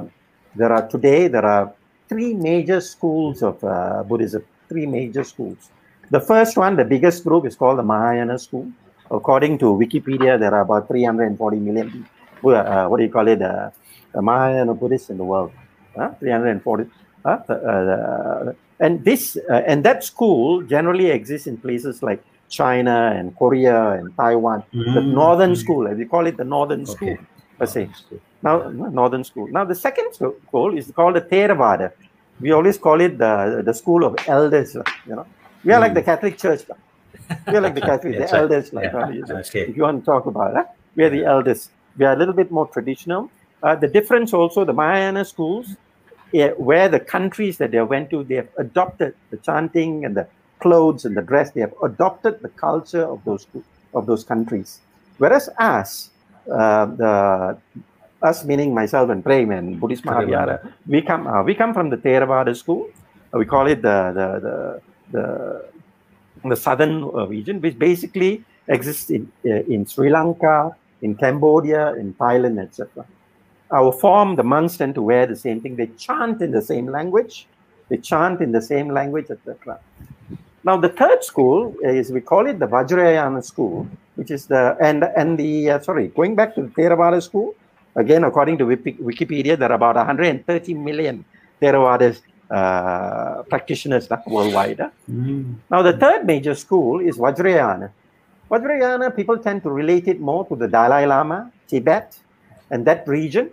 there are today there are three major schools of uh, Buddhism. Three major schools. The first one, the biggest group, is called the Mahayana school. According to Wikipedia, there are about 340 million people. Uh, what do you call it? Uh, the Mahayana Buddhists in the world. Uh, 340. Uh, uh, and this uh, and that school generally exists in places like China and Korea and Taiwan. The Mm, northern mm. school, we call it the northern school Okay. per se. That's. Now, northern school. Now, the second school is called the Theravada. We always call it the, the school of elders. You know, we are like the Catholic Church. We are like the Catholic, *laughs* the right. elders. Like Yeah. say. Okay. if you want to talk about it, we are the elders. We are a little bit more traditional. Uh, the difference also, the Mahayana schools, yeah, where the countries that they went to, they have adopted the chanting and the clothes and the dress. They have adopted the culture of those of those countries. Whereas us, uh, the us meaning myself and Prem and Buddhist Maha Vihara, we come uh, we come from the Theravada school. Uh, we call it the the the the, the southern uh, region, which basically exists in uh, in Sri Lanka, in Cambodia, in Thailand, etc. Our form, the monks tend to wear the same thing. They chant in the same language. They chant in the same language, etc. Now, the third school is we call it the Vajrayana school, which is the and and the uh, sorry, going back to the Theravada school. Again, according to Wikipedia, there are about 130 million Theravada uh, practitioners uh, worldwide. Mm. Now, the third major school is Vajrayana. Vajrayana, people tend to relate it more to the Dalai Lama, Tibet, and that region.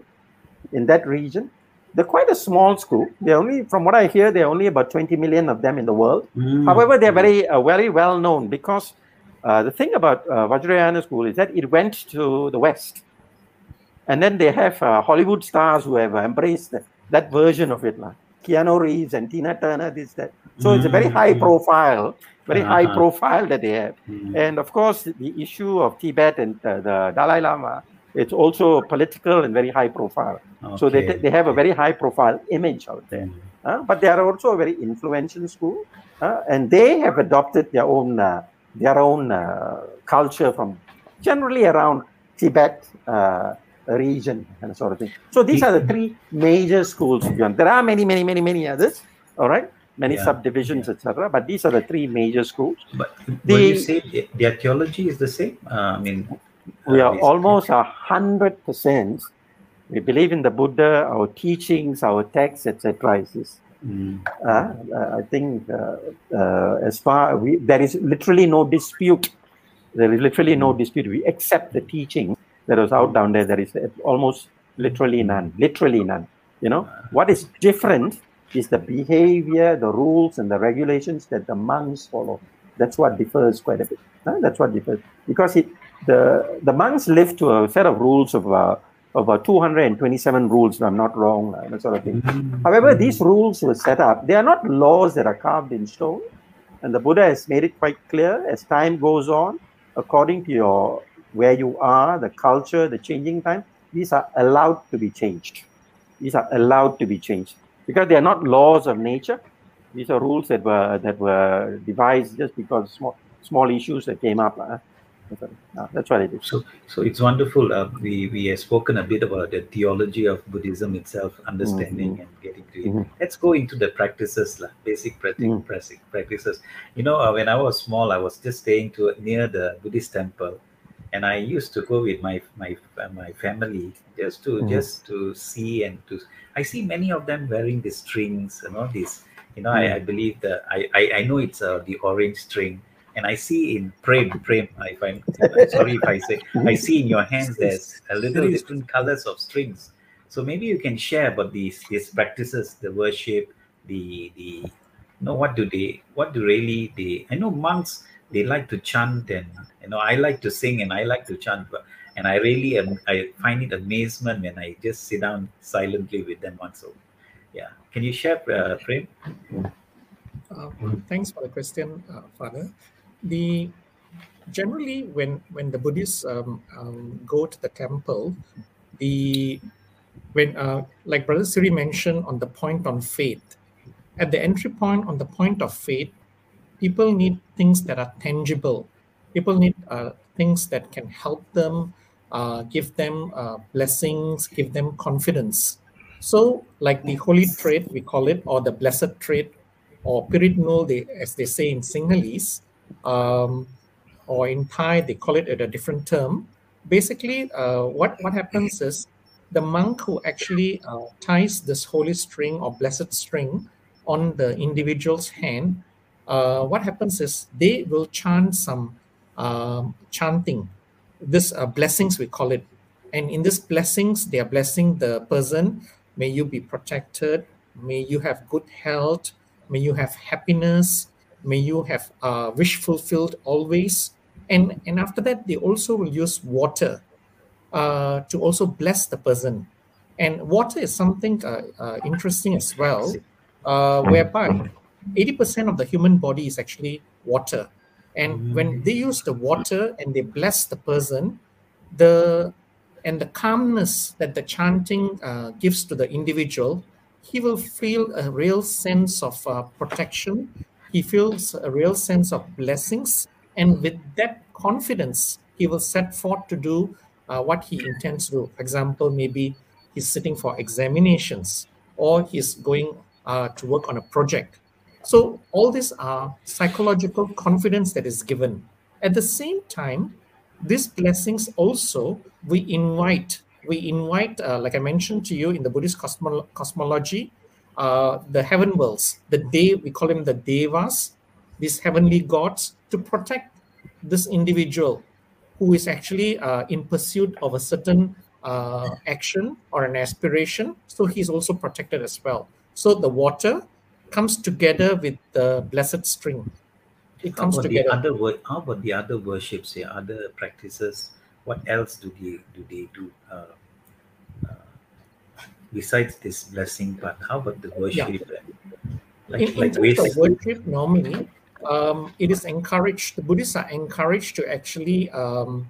In that region, they're quite a small school. They're only, from what I hear, there are only about 20 million of them in the world. Mm. However, they're very, uh, very well known because uh, the thing about uh, Vajrayana school is that it went to the West. And then they have uh, Hollywood stars who have embraced that, that version of it. Like Keanu Reeves and Tina Turner, this, that. So it's a very high Mm. profile, very high Uh-huh. profile that they have. Mm. And of course, the issue of Tibet and uh, the Dalai Lama It's also political and very high profile. So they, Okay. they have a very high profile image out there. Uh, but they are also a very influential school, uh, and they have adopted their own uh, their own uh, culture from generally around Tibet uh, region and sort of thing. So these are the three major schools. There are many, many, many, many others. All right, many Yeah, subdivisions, etc. But these are the three major schools. But will you say the- their theology is the same? Uh, I mean, We uh, are almost a hundred percent. We believe in the Buddha, our teachings, our texts, etc. Is this. Mm, Uh, uh, I think uh, uh, as far we there is literally no dispute. There is literally no dispute. We accept the teaching that was out down there. There is almost literally none. Literally none. You know what is different is the behavior, the rules, and the regulations that the monks follow. That's what differs quite a bit. huh? That's what differs because it the the monks live to a set of rules of uh, of uh, 227 rules, if I'm not wrong, uh, that sort of thing. mm, However, these rules were set up. They are not laws that are carved in stone. And the Buddha has made it quite clear as time goes on, according to your where you are, the culture, the changing time, these are allowed to be changed. These are allowed to be changed because they are not laws of nature. These are rules that were that were devised just because small small issues that came up. uh, uh, that's what it is. So, so it's wonderful. Uh, we we have spoken a bit about the theology of Buddhism itself, understanding and getting to it. Mhm. Let's go into the practices, basic practic- Mm. practic- practices. You know, uh, when I was small, I was just staying to near the Buddhist temple, and I used to go with my my my family just to Mhm. just to see and to. I see many of them wearing the strings, and all this. You know, I, I believe that I, I I know it's uh, the orange string, and I see in Prem, Prem, if I'm sorry if I say, I *laughs* see in your hands there's a little different colors of strings. So maybe you can share about these these practices, the worship, the the you know what do they what do really they I know monks they like to chant and you know I like to sing and I like to chant but and I really am, I find it amazement when I just sit down silently with them once so yeah can you share uh, Prem? Uh, thanks for the question, uh, Father. The generally when when the Buddhists um, um, go to the temple, the when uh, like Brother Siri mentioned on the point on faith, at the entry point on the point of faith, people need things that are tangible. People need uh, things that can help them, uh, give them uh, blessings, give them confidence. So, like the holy trait, we call it, or the blessed trait, or Pirit Nul, they, as they say in Sinhalese, um, or in Thai, they call it at a different term. Basically, uh, what, what happens is the monk who actually uh, ties this holy string or blessed string on the individual's hand, uh, what happens is they will chant some um, chanting, this uh, blessings we call it. And in this blessings, they are blessing the person. May you be protected. May you have good health. May you have happiness. May you have uh, wish fulfilled always. And, and after that, they also will use water uh, to also bless the person. And water is something uh, uh, interesting as well, uh, whereby 80% of the human body is actually water. And when they use the water and they bless the person, the and the calmness that the chanting uh, gives to the individual, he will feel a real sense of uh, protection. He feels a real sense of blessings, and with that confidence, he will set forth to do uh, what he intends to do. For example, maybe he's sitting for examinations, or he's going uh, to work on a project. So all these are psychological confidence that is given. At the same time, these blessings also we invite we invite uh, like i mentioned to you in the buddhist cosmo- cosmology uh, the heaven worlds the day we call them the devas these heavenly gods to protect this individual who is actually uh, in pursuit of a certain uh, action or an aspiration so he's also protected as well so the water comes together with the blessed string it comes together the other How about the other worships here? Other practices? What else do they do? They do uh, uh, besides this blessing part. How about the worship? Yeah. Like in, in like ways. of worship, normally, um, it is encouraged, the Buddhists are encouraged to actually, um,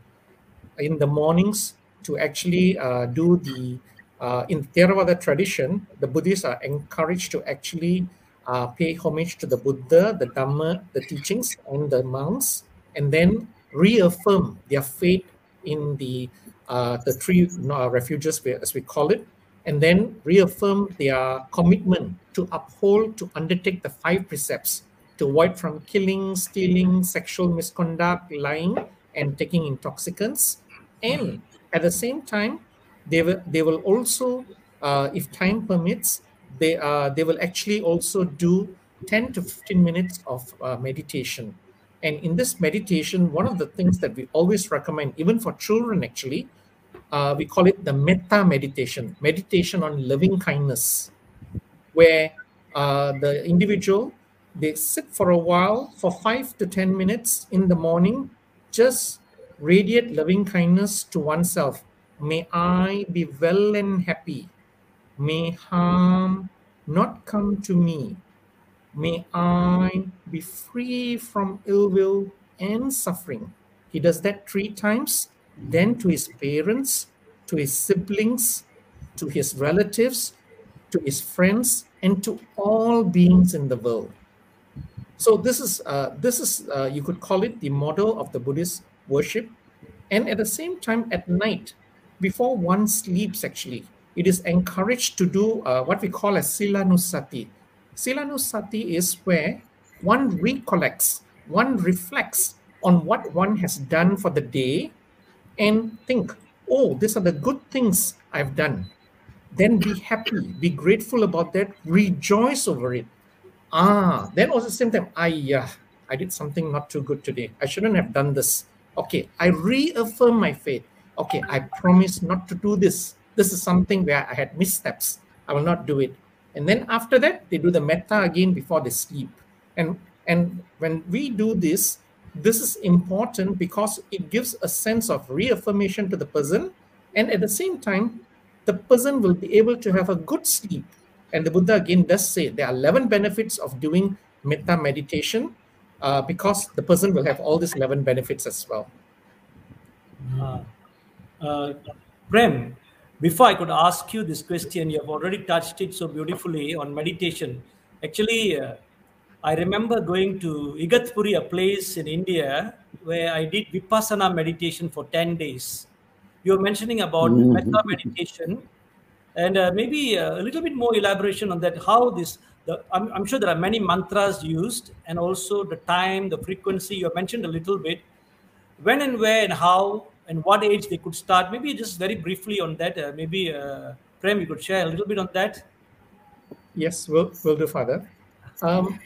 in the mornings, to actually uh, do the uh, in Theravada tradition, the Buddhists are encouraged to actually uh, pay homage to the Buddha, the Dhamma, the teachings, and the monks, and then reaffirm their faith in the uh, the three uh, refuges, as we call it, and then reaffirm their commitment to uphold, to undertake the five precepts, to avoid from killing, stealing, sexual misconduct, lying, and taking intoxicants, and at the same time, they will they will also, uh, if time permits, they uh, they will actually also do 10 to 15 minutes of uh, meditation. And in this meditation, one of the things that we always recommend, even for children actually, uh, we call it the metta meditation, meditation on loving kindness, where uh, the individual they sit for a while for five to ten minutes in the morning, just radiate loving kindness to oneself. May I be well and happy. May harm not come to me. May I be free from ill will and suffering. He does that three times, then to his parents, to his siblings, to his relatives, to his friends, and to all beings in the world. So this is uh, this is uh, you could call it the model of the Buddhist worship, and at the same time at night, before one sleeps, actually, it is encouraged to do uh, what we call as silanusati. Silanusati is where one recollects, one reflects on what one has done for the day, and think, oh, these are the good things I've done. Then be happy, be grateful about that, rejoice over it ah, then also the same time, I yeah, I did something not too good today. I shouldn't have done this. Okay, I reaffirm my faith. Okay, I promise not to do this. This is something where I had missteps. I will not do it. And then after that, they do the metta again before they sleep. And and when we do this, this is important because it gives a sense of reaffirmation to the person, and at the same time, the person will be able to have a good sleep and the Buddha again does say there are 11 benefits of doing metta meditation uh, because the person will have all these 11 benefits as well. Uh, uh, Prem, before I could ask you this question, you have already touched it so beautifully on meditation. Actually, uh, I remember going to Igatpuri, a place in India where I did Vipassana meditation for 10 days. You were mentioning about metta meditation and uh, maybe uh, a little bit more elaboration on that how this the, I'm, I'm sure there are many mantras used and also the time the frequency you have mentioned a little bit when and where and how and what age they could start maybe just very briefly on that uh, maybe uh, prem you could share a little bit on that Yes, we'll we'll do, Father. Um,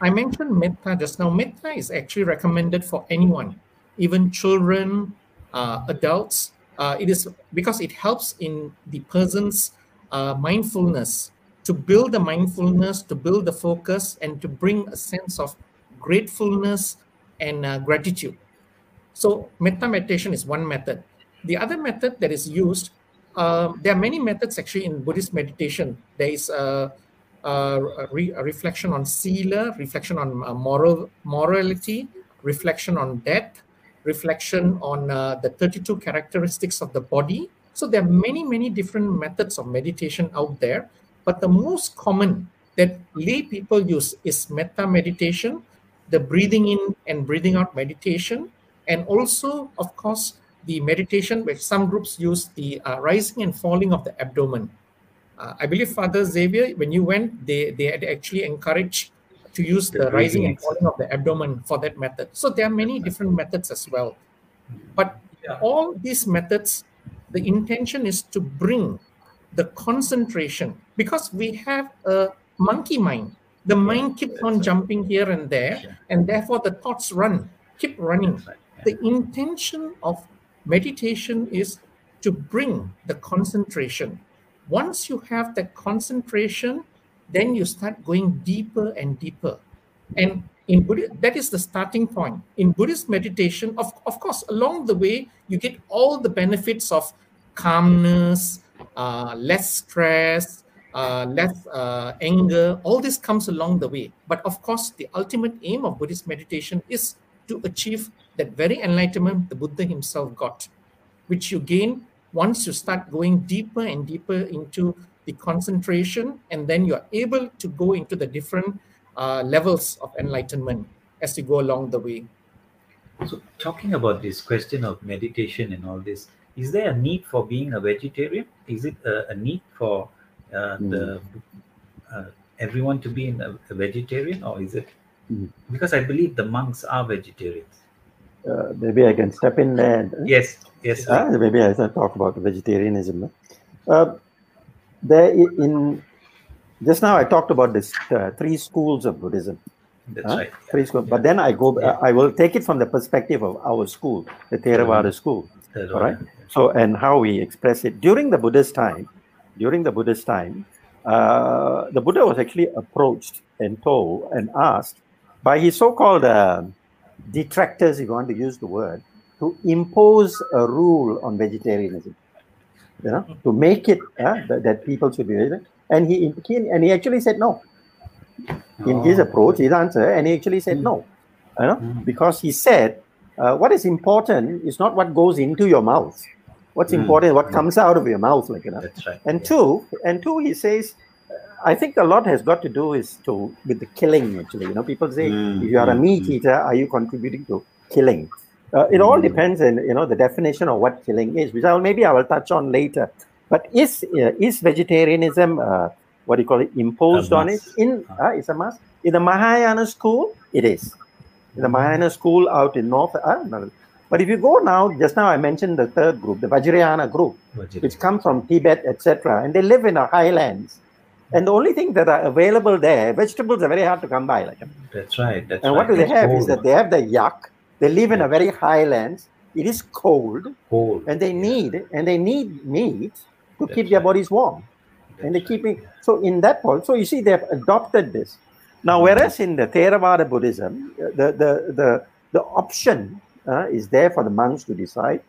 I mentioned metta just now. Metta is actually recommended for anyone, even children, uh, adults. Uh, it is because it helps in the person's uh, mindfulness to build the mindfulness, to build the focus, and to bring a sense of gratefulness and uh, gratitude. So metta meditation is one method. The other method that is used, uh, there are many methods actually in Buddhist meditation. There is a, a, re- a reflection on sila, reflection on uh, moral morality, reflection on death, reflection on uh, the 32 characteristics of the body. So there are many, many different methods of meditation out there. But the most common that lay people use is metta meditation, the breathing in and breathing out meditation, and also, of course, the meditation which some groups use the uh, rising and falling of the abdomen. Uh, I believe Father Xavier, when you went, they they had actually encouraged to use The the, rising and falling of the abdomen for that method. So there are many different methods as well. But Yeah. all these methods, the intention is to bring the concentration because we have a monkey mind. The mind keeps on jumping here and there, and therefore the thoughts run, keep running. The intention of meditation is to bring the concentration. Once you have that concentration, then you start going deeper and deeper. And in Buddhist, that is the starting point. In Buddhist meditation, of, of course, along the way, you get all the benefits of calmness, uh, less stress, uh, less uh, anger. All this comes along the way. But of course, the ultimate aim of Buddhist meditation is to achieve that very enlightenment the Buddha himself got, which you gain once you start going deeper and deeper into the concentration, and then you're able to go into the different uh, levels of enlightenment as you go along the way. So, talking about this question of meditation and all this, is there a need for being a vegetarian? Is it a, a need for uh, the uh, everyone to be in a, a vegetarian, or is it Mm. because I believe the monks are vegetarians? Uh, maybe I can step in there. and- Yes, yes. Ah, maybe I can talk about vegetarianism. Uh, there in just now I talked about this uh, three schools of Buddhism. that's right. Three schools, but then I go. Yeah. I will take it from the perspective of our school, the Theravada school. That's all right. So and how we express it during the Buddhist time. During the Buddhist time, uh, the Buddha was actually approached and told and asked by his so-called uh, detractors, if you want to use the word, to impose a rule on vegetarianism. You know, to make it uh, that, that people should be vegetarian. And he, he and he actually said no. In his Oh. approach, his answer, and he actually said no. You know, Mm. because he said, uh, what is important is not what goes into your mouth. What's Mm. important is what comes out of your mouth, like you know. That's right. And yeah. two, and two, he says, I think a lot has got to do is to with the killing. Actually, you know, people say Mm, if you are a mm, meat mm. eater, are you contributing to killing? Uh, it all Mm. depends on you know the definition of what killing is, which I will maybe I will touch on later. But is uh, is vegetarianism uh, what do you call it imposed on it? In Uh. it's a must. In the Mahayana school, it is. In the Mahayana school out in North. Uh. But if you go now, just now I mentioned the third group, the Vajrayana group Vegetarian. which comes from Tibet, etc., and they live in the highlands. And the only thing that are available there, vegetables are very hard to come by. Like, That's right. That's and right. what do they It's have is that they have the yak. They live in a very highlands. It is cold, whole. and they need and they need meat to That's keep their right. bodies warm. And they That's keep it. So in that point, so you see, they have adopted this. Now, whereas in the Theravada Buddhism, the the the the option uh, is there for the monks to decide.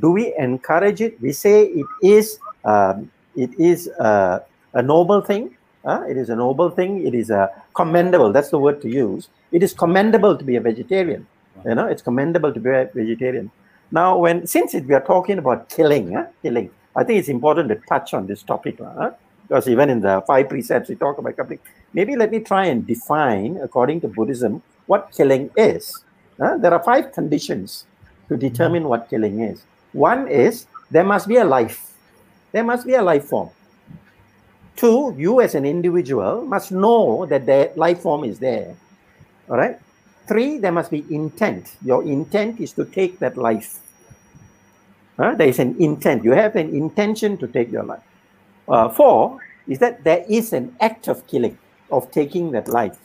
Do we encourage it? We say it is um, it is uh, a noble thing. Uh, it is a noble thing. It is a commendable. That's the word to use. It is commendable to be a vegetarian. You know, it's commendable to be a vegetarian. Now, when since it, we are talking about killing, huh? killing, I think it's important to touch on this topic, huh? because even in the five precepts we talk about killing. Maybe let me try and define, according to Buddhism, what killing is. huh? There are five conditions to determine what killing is. One is there must be a life. There must be a life form. Two, you as an individual must know that the life form is there. All right. Three, there must be intent. Your intent is to take that life. Huh? There is an intent. You have an intention to take your life. Uh, four is that there is an act of killing, of taking that life.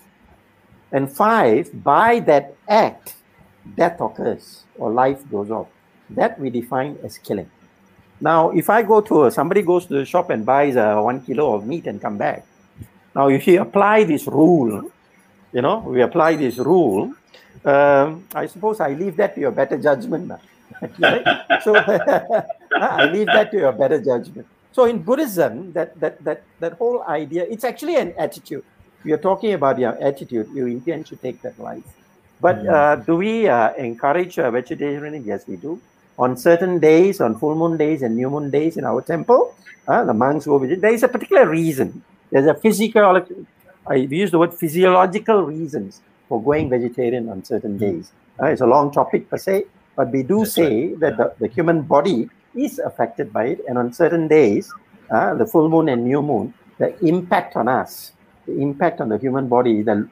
And five, by that act, death occurs or life goes off. That we define as killing. Now, if I go to a, somebody goes to the shop and buys a one kilo of meat and come back. Now, if you apply this rule, you know, we apply this rule. Um, I suppose I leave that to your better judgment. *laughs* so *laughs* I leave that to your better judgment. So in Buddhism, that that that that whole idea, it's actually an attitude. We are talking about your attitude. You intend to take that life. But uh, do we uh, encourage uh, vegetarianism? Yes, we do. On certain days, on full moon days and new moon days in our temple, uh, the monks go vegetarian. There is a particular reason. There's a physical, I use the word physiological reasons for going vegetarian on certain days. Uh, it's a long topic per se, but we do That's say that the, the human body is affected by it, and on certain days, uh, the full moon and new moon, the impact on us, the impact on the human body, the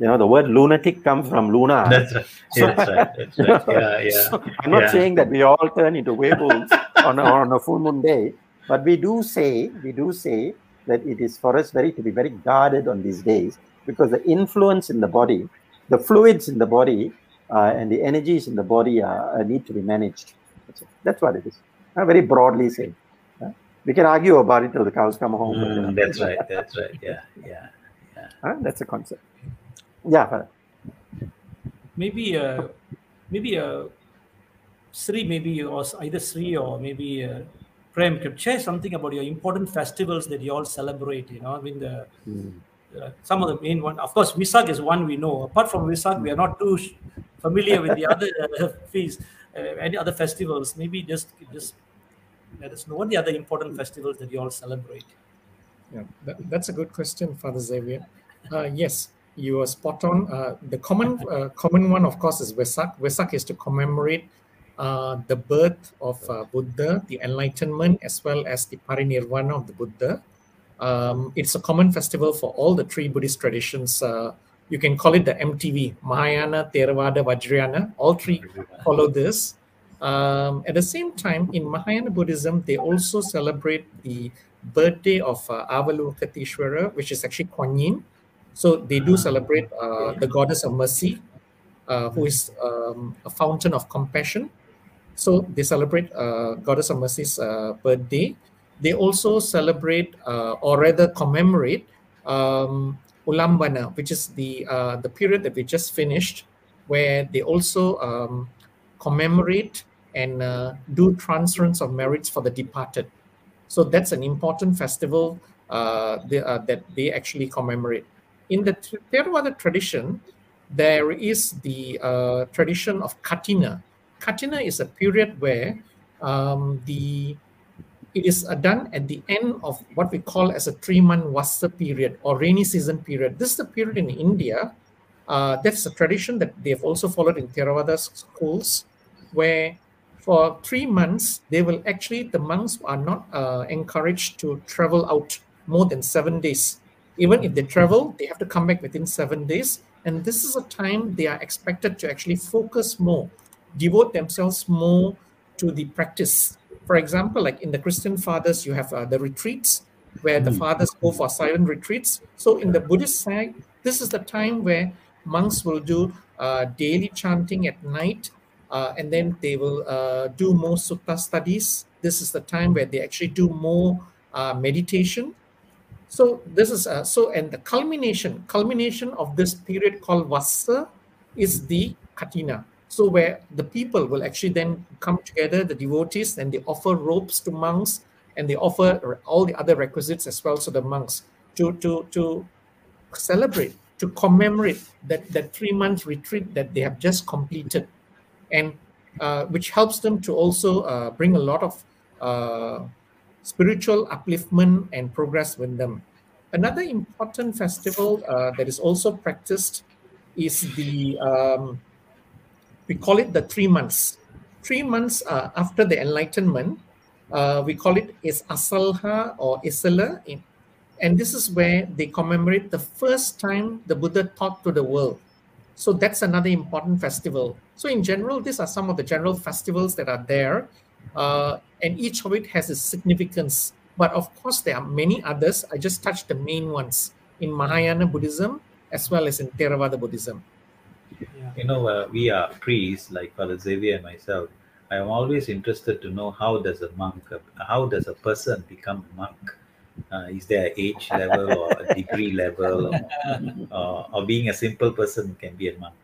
you know the word lunatic comes from luna. That's right. So- *laughs* That's right. That's right. Yeah, yeah. So I'm not Yeah. saying that we all turn into werewolves on, a, on a full moon day, but we do say we do say that it is for us very to be very guarded on these days because the influence in the body, the fluids in the body, uh, and the energies in the body uh, uh, need to be managed. That's. That's what it is. Uh, very broadly saying. Uh, we can argue about it till the cows come home. but, you know, Mm, that's right. That's right. Yeah, yeah. uh, that's a concept. Yeah. Maybe uh, maybe uh, Siri, maybe or either Siri or maybe uh, Prem could share something about your important festivals that you all celebrate. You know, I mean the uh, some of the main one. Of course, Visak is one we know. Apart from Visak, we are not too sh- familiar with the other uh, *laughs* feasts, uh, any other festivals. Maybe just just Let us know what the other important festivals that you all celebrate. Yeah, that, that's a good question, Father Xavier. Uh, yes, you are spot on. Uh, the common uh, common one, of course, is Vesak. Vesak is to commemorate uh, the birth of uh, Buddha, the enlightenment, as well as the parinirvana of the Buddha. Um, it's a common festival for all the three Buddhist traditions. Uh, you can call it the MTV, Mahayana, Theravada, Vajrayana. All three follow this. Um, at the same time, in Mahayana Buddhism, they also celebrate the birthday of uh, Avalokiteshvara, which is actually Kuan Yin. So they do celebrate uh, the goddess of mercy, uh, who is um, a fountain of compassion. So they celebrate uh, goddess of mercy's uh, birthday. They also celebrate, uh, or rather commemorate, um, Ulambana, which is the uh, the period that we just finished, where they also um, commemorate and do transference of merits for the departed. So that's an important festival they, that they actually commemorate. In the Th- Theravada tradition, there is the uh, tradition of Katina. Katina is a period where um, the it is uh, done at the end of what we call as a three-month Vassa period or rainy season period. This is a period in India. Uh, that's a tradition that they have also followed in Theravada schools, where for three months they will actually the monks are not uh, encouraged to travel out more than seven days. Even if they travel, they have to come back within seven days. And this is a time they are expected to actually focus more, devote themselves more to the practice. For example, like in the Christian fathers, you have uh, the retreats where the fathers go for silent retreats. So in the Buddhist side, this is the time where monks will do uh, daily chanting at night, uh, and then they will uh, do more sutta studies. This is the time where they actually do more uh, meditation. So this is uh, so, and the culmination culmination of this period called Vassa is the Katina. So where the people will actually then come together, the devotees, and they offer robes to monks, and they offer all the other requisites as well to the monks to to to celebrate, to commemorate that that three month retreat that they have just completed, and uh, which helps them to also uh, bring a lot of uh, spiritual upliftment and progress with them. Another important festival uh, that is also practiced is the um, we call it the three months. Three months uh, after the enlightenment, uh, we call it is Asalha or Isala, and this is where they commemorate the first time the Buddha taught to the world. So that's another important festival. So in general, these are some of the general festivals that are there, uh, and each of it has its significance. But of course, there are many others. I just touched the main ones in Mahayana Buddhism as well as in Theravada Buddhism. Yeah. You know, uh, we are priests like Father Xavier and myself. I am always interested to know how does a monk, how does a person become a monk? Uh, is there an age level or a degree *laughs* level, or, or being a simple person can be a monk?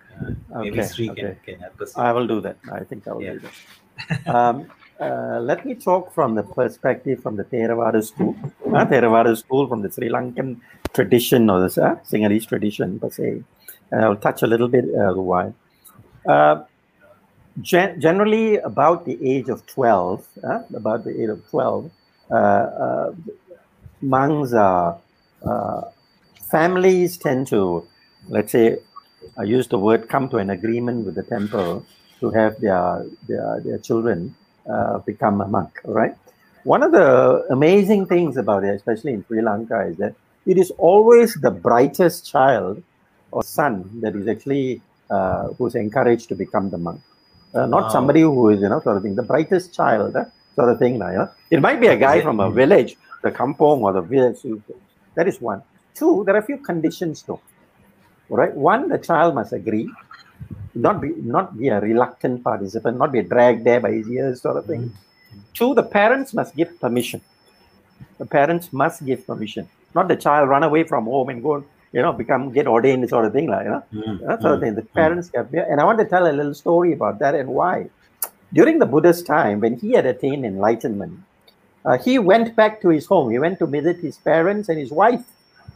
Uh, maybe Siri okay. can, can help us. I will do that. I think I will Yeah. do that. Um, uh, let me talk from the perspective from the Theravada school. Uh, Theravada school from the Sri Lankan tradition or the uh, Sinhalese tradition per se. And I'll touch a little bit uh, why. Uh, gen- generally, about the age of 12, uh, about the age of 12, uh, uh, monks are, families tend to, let's say, I use the word come to an agreement with the temple to have their their, their children uh, become a monk. right? One of the amazing things about it, especially in Sri Lanka, is that it is always the brightest child or son that is actually uh, who's encouraged to become the monk. Uh, not Wow. somebody who is you know sort of thing. The brightest child, uh, sort of thing. Like, you know? It might be a guy from a village, the kampong or the village. That is one. Two, there are a few conditions though. All right. One, the child must agree, not be not be a reluctant participant, not be dragged there by his ears, sort of thing. Two, the parents must give permission. The parents must give permission, not the child run away from home and go, you know, become get ordained, sort of thing, like you know, Mm, that sort of mm, thing. The parents have, and I want to tell a little story about that and why. During the Buddha's time, when he had attained enlightenment, uh, he went back to his home. He went to visit his parents and his wife.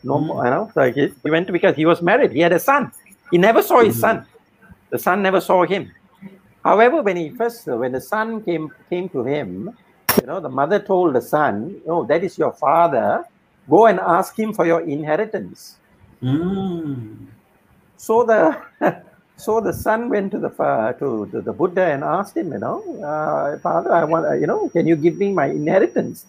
No, Mm. more, you know, so he, he went to, because he was married. He had a son. He never saw his son. The son never saw him. However, when he first, when the son came came to him, You know, the mother told the son, "No, that is your father. Go and ask him for your inheritance." Mm. So the *laughs* so the son went to the fa- to, to the Buddha and asked him, you know, uh, Father, I want, uh, you know, can you give me my inheritance?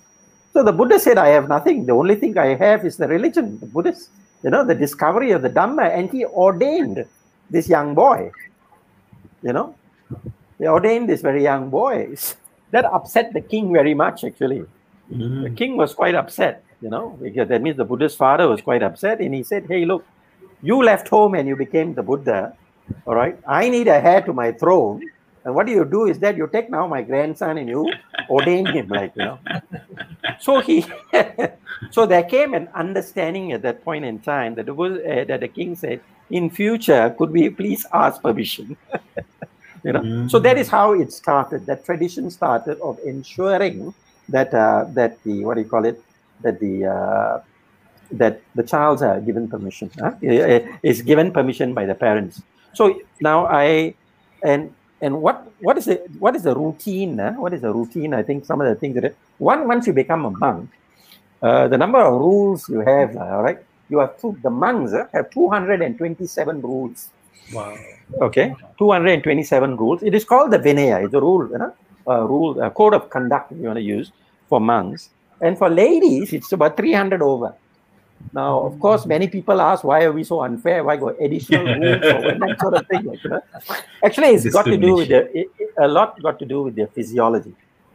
So the Buddha said, I have nothing. The only thing I have is the religion, the Buddhist, you know, the discovery of the Dhamma, and he ordained this young boy. You know, they ordained this very young boy. That upset the king very much, actually. The Mm. king was quite upset, you know, because that means the Buddha's father was quite upset, and he said, "Hey, look, you left home and you became the Buddha. All right, I need a heir to my throne, and what do you do is that you take now my grandson and you ordain him, like you know." So he, *laughs* so there came an understanding at that point in time that Buddha- uh, that the king said, "In future, could we please ask permission?" *laughs* you know so that is how it started that tradition started of ensuring that uh, that the what do you call it that the uh, that the child's are given permission huh? uh, is given permission by the parents so now i and and what what is the what is the routine huh? what is the routine? I think some of the things that one once you become a monk uh, the number of rules you have uh, all right you have two the monks uh, have 227 rules. Wow. okay? 227 rules. It is called the vinaya. It's a rule you know a rule a code of conduct you want to use for monks. And for ladies it's about 300 over now of course many people ask why are we so unfair why got additional *laughs* rules or that sort of thing like, know? actually it's got to do with the it, it- a lot got to do with their physiology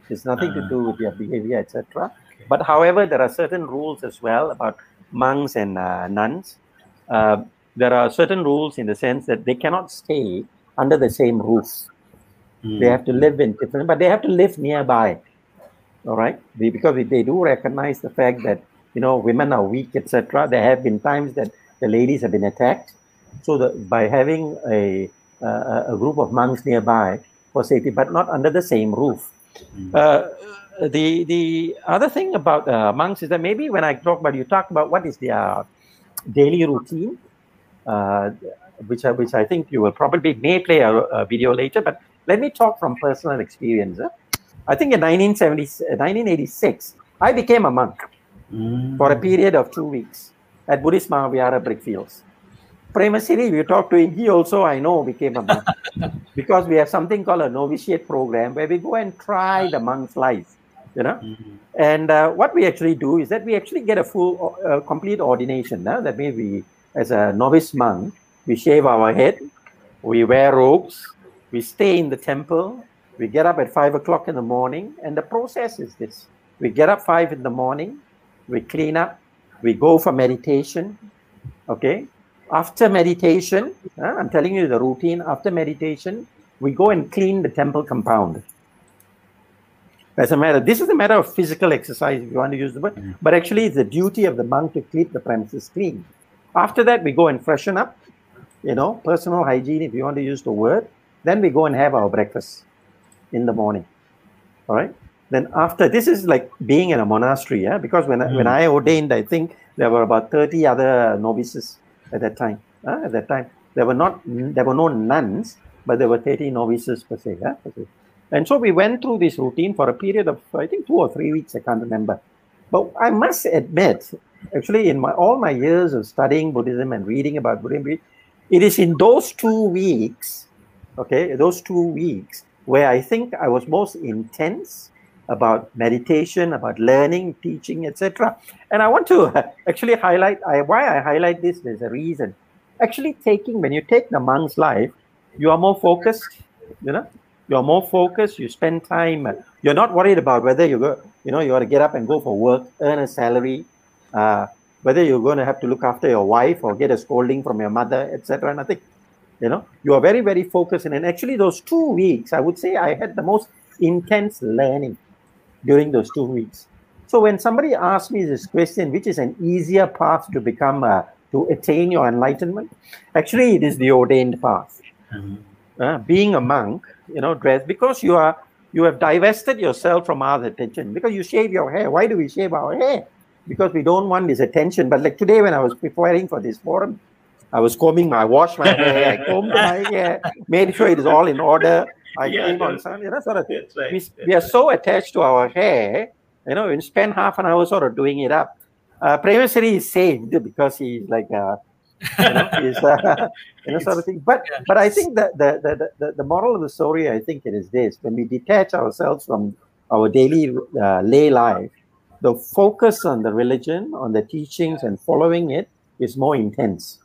it's nothing to Ah. do with their behavior etc but however there are certain rules as well about monks and uh, nuns uh, there are certain rules in the sense that they cannot stay under the same roof. Mm. They have to live in different, but they have to live nearby. All right, They- because they do recognize the fact that you know women are weak, etc. There have been times that the ladies have been attacked. So the, by having a uh, a group of monks nearby for safety, but not under the same roof. Mm. Uh, the the other thing about uh, monks is that maybe when I talk about you talk about what is their daily routine, uh, which I, which I think you will probably may play a, a video later. But let me talk from personal experience. I think in 1970, 1986, I became a monk Mm. for a period of two weeks at Buddhist Mahavihara Brickfields. Premasiri, we talked to him. He also, I know, became a monk *laughs* because we have something called a novitiate program where we go and try the monk's life. You know, Mm. and uh, what we actually do is that we actually get a full, uh, complete ordination. Now that means we, as a novice monk, we shave our head, we wear robes, we stay in the temple, we get up at five o'clock in the morning, and the process is this: we get up five in the morning, we clean up, we go for meditation. Okay, after meditation, uh, I'm telling you the routine. After meditation, we go and clean the temple compound. As a matter, this is a matter of physical exercise, if you want to use the word, Mhm. but actually, it's the duty of the monk to keep the premises clean. After that, we go and freshen up, you know, personal hygiene, if you want to use the word. Then we go and have our breakfast in the morning. All right. Then after this is like being in a monastery, yeah. Because when I, when Mm. I ordained, I think there were about thirty other novices at that time. huh, At that time, there were not there were no nuns, but there were thirty novices per se. Yeah, per se. And so we went through this routine for a period of I think two or three weeks. I can't remember. But I must admit, actually, in my all my years of studying Buddhism and reading about Buddhism, it is in those two weeks, okay, those two weeks where I think I was most intense about meditation, about learning, teaching, etc. And I want to *laughs* actually highlight I, why I highlight this. There's a reason. Actually, taking when you take the monk's life, you are more focused. You know, you're more focused. You spend time. You're not worried about whether you go. You know, you got to get up and go for work, earn a salary. Uh, whether you're going to have to look after your wife or get a scolding from your mother, etc. Nothing. You know, you are very, very focused. And actually, those two weeks, I would say I had the most intense learning during those two weeks. So when somebody asks me this question, which is an easier path to become, uh, to attain your enlightenment, actually it is the ordained path. Mhm. Uh, being a monk, you know, dress because you are you have divested yourself from other attention because you shave your hair. Why do we shave our hair? Because we don't want this attention. But like today, when I was preparing for this forum, I was combing my, I washed my hair, I combed my hair, made sure it is all in order. I Yeah, came on that's- sun, you know, sort of thing. Right. We, that's we are right. so attached to our hair, you know, we spend half an hour sort of doing it up. Uh, Premasiri is saved because he's like, uh, you know, *laughs* he's, uh, you know, sort of thing. But Yeah. but I think that the, the, the, the moral of the story, I think it is this: when we detach ourselves from our daily uh, lay life, the focus on the religion, on the teachings, and following it is more intense.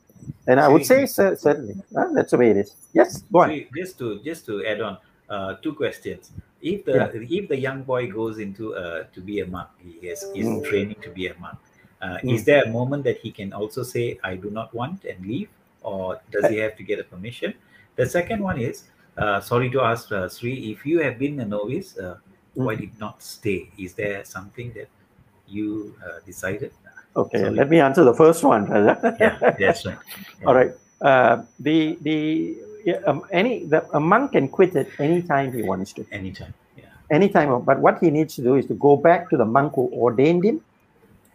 And I would say cer- certainly uh, that's the way it is. Yes, go on. Just to just to add on uh, two questions. If the if the young boy goes into uh, to be a monk, he is is Mm. training to be a monk. Uh, Mm. Is there a moment that he can also say, "I do not want" and leave, or does he have to get a permission? The second one is, uh, sorry to ask uh, Siri, if you have been a novice, uh, Mm. why did not stay? Is there something that you uh, decided? Okay, Sorry. let me answer the first one. brother. *laughs* Yeah, that's right. Yeah. All right. Uh, the the um, any the, a monk can quit at any time he wants to. Anytime. Yeah. Anytime, but what he needs to do is to go back to the monk who ordained him,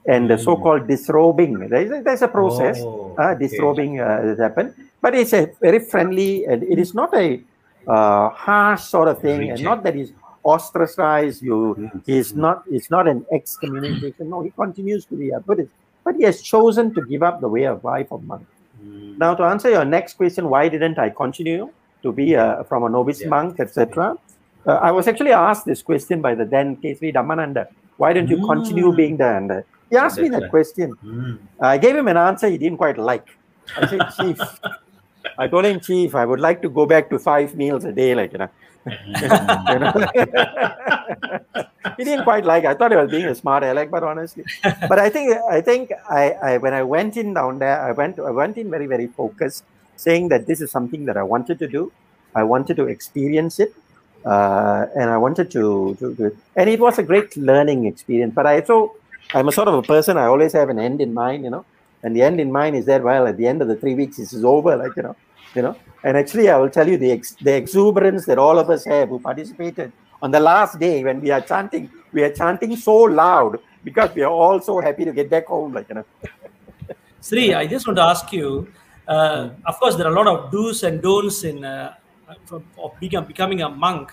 and the Mm. so-called disrobing. There's a, there's a process. Oh, uh, okay. disrobing uh, has happened, but it's a very friendly and it is not a uh, harsh sort of thing, and not that he's ostracized. You, Mm. he's not. It's not an excommunication. No, he continues to be a Buddhist, but he has chosen to give up the way of life of monk. Mm. Now, to answer your next question, why didn't I continue to be a, from a novice Yeah. monk, etc.? Uh, I was actually asked this question by the then K Sri Dhammananda. Why don't you continue Mm. being the and He asked me that right. question. Mm. I gave him an answer he didn't quite like. I said, Chief, I told him, Chief, I would like to go back to five meals a day, like you know. *laughs* You know? he didn't quite like. it. I thought he was being a smart aleck, but honestly, but I think I think I, I when I went in down there, I went I went in very very focused, saying that this is something that I wanted to do. I wanted to experience it, uh, and I wanted to, to, to and it was a great learning experience. But I so I'm a sort of a person. I always have an end in mind, you know, and the end in mind is that well, at the end of the three weeks, this is over, like you know, you know. And actually, I will tell you the ex- the exuberance that all of us have who participated on the last day when we are chanting. We are chanting so loud because we are all so happy to get back home, like you know. *laughs* Siri, I just want to ask you. Uh, of course, there are a lot of do's and don'ts in uh, of become, becoming a monk.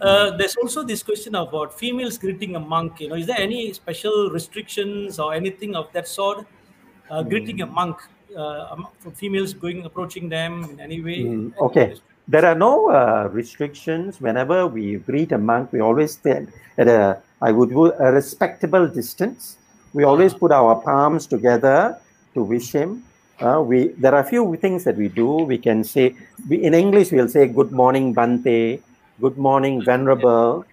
Uh, there's also this question about females greeting a monk. You know, is there any special restrictions or anything of that sort? Uh, Greeting a monk, uh, females going approaching them in any way. Mm, okay. There are no uh, restrictions. Whenever we greet a monk, we always stand at a, I would a respectable distance. We always put our palms together to wish him. Uh, we there are a few things that we do. We can say we, in English we'll say good morning Bante, good morning venerable.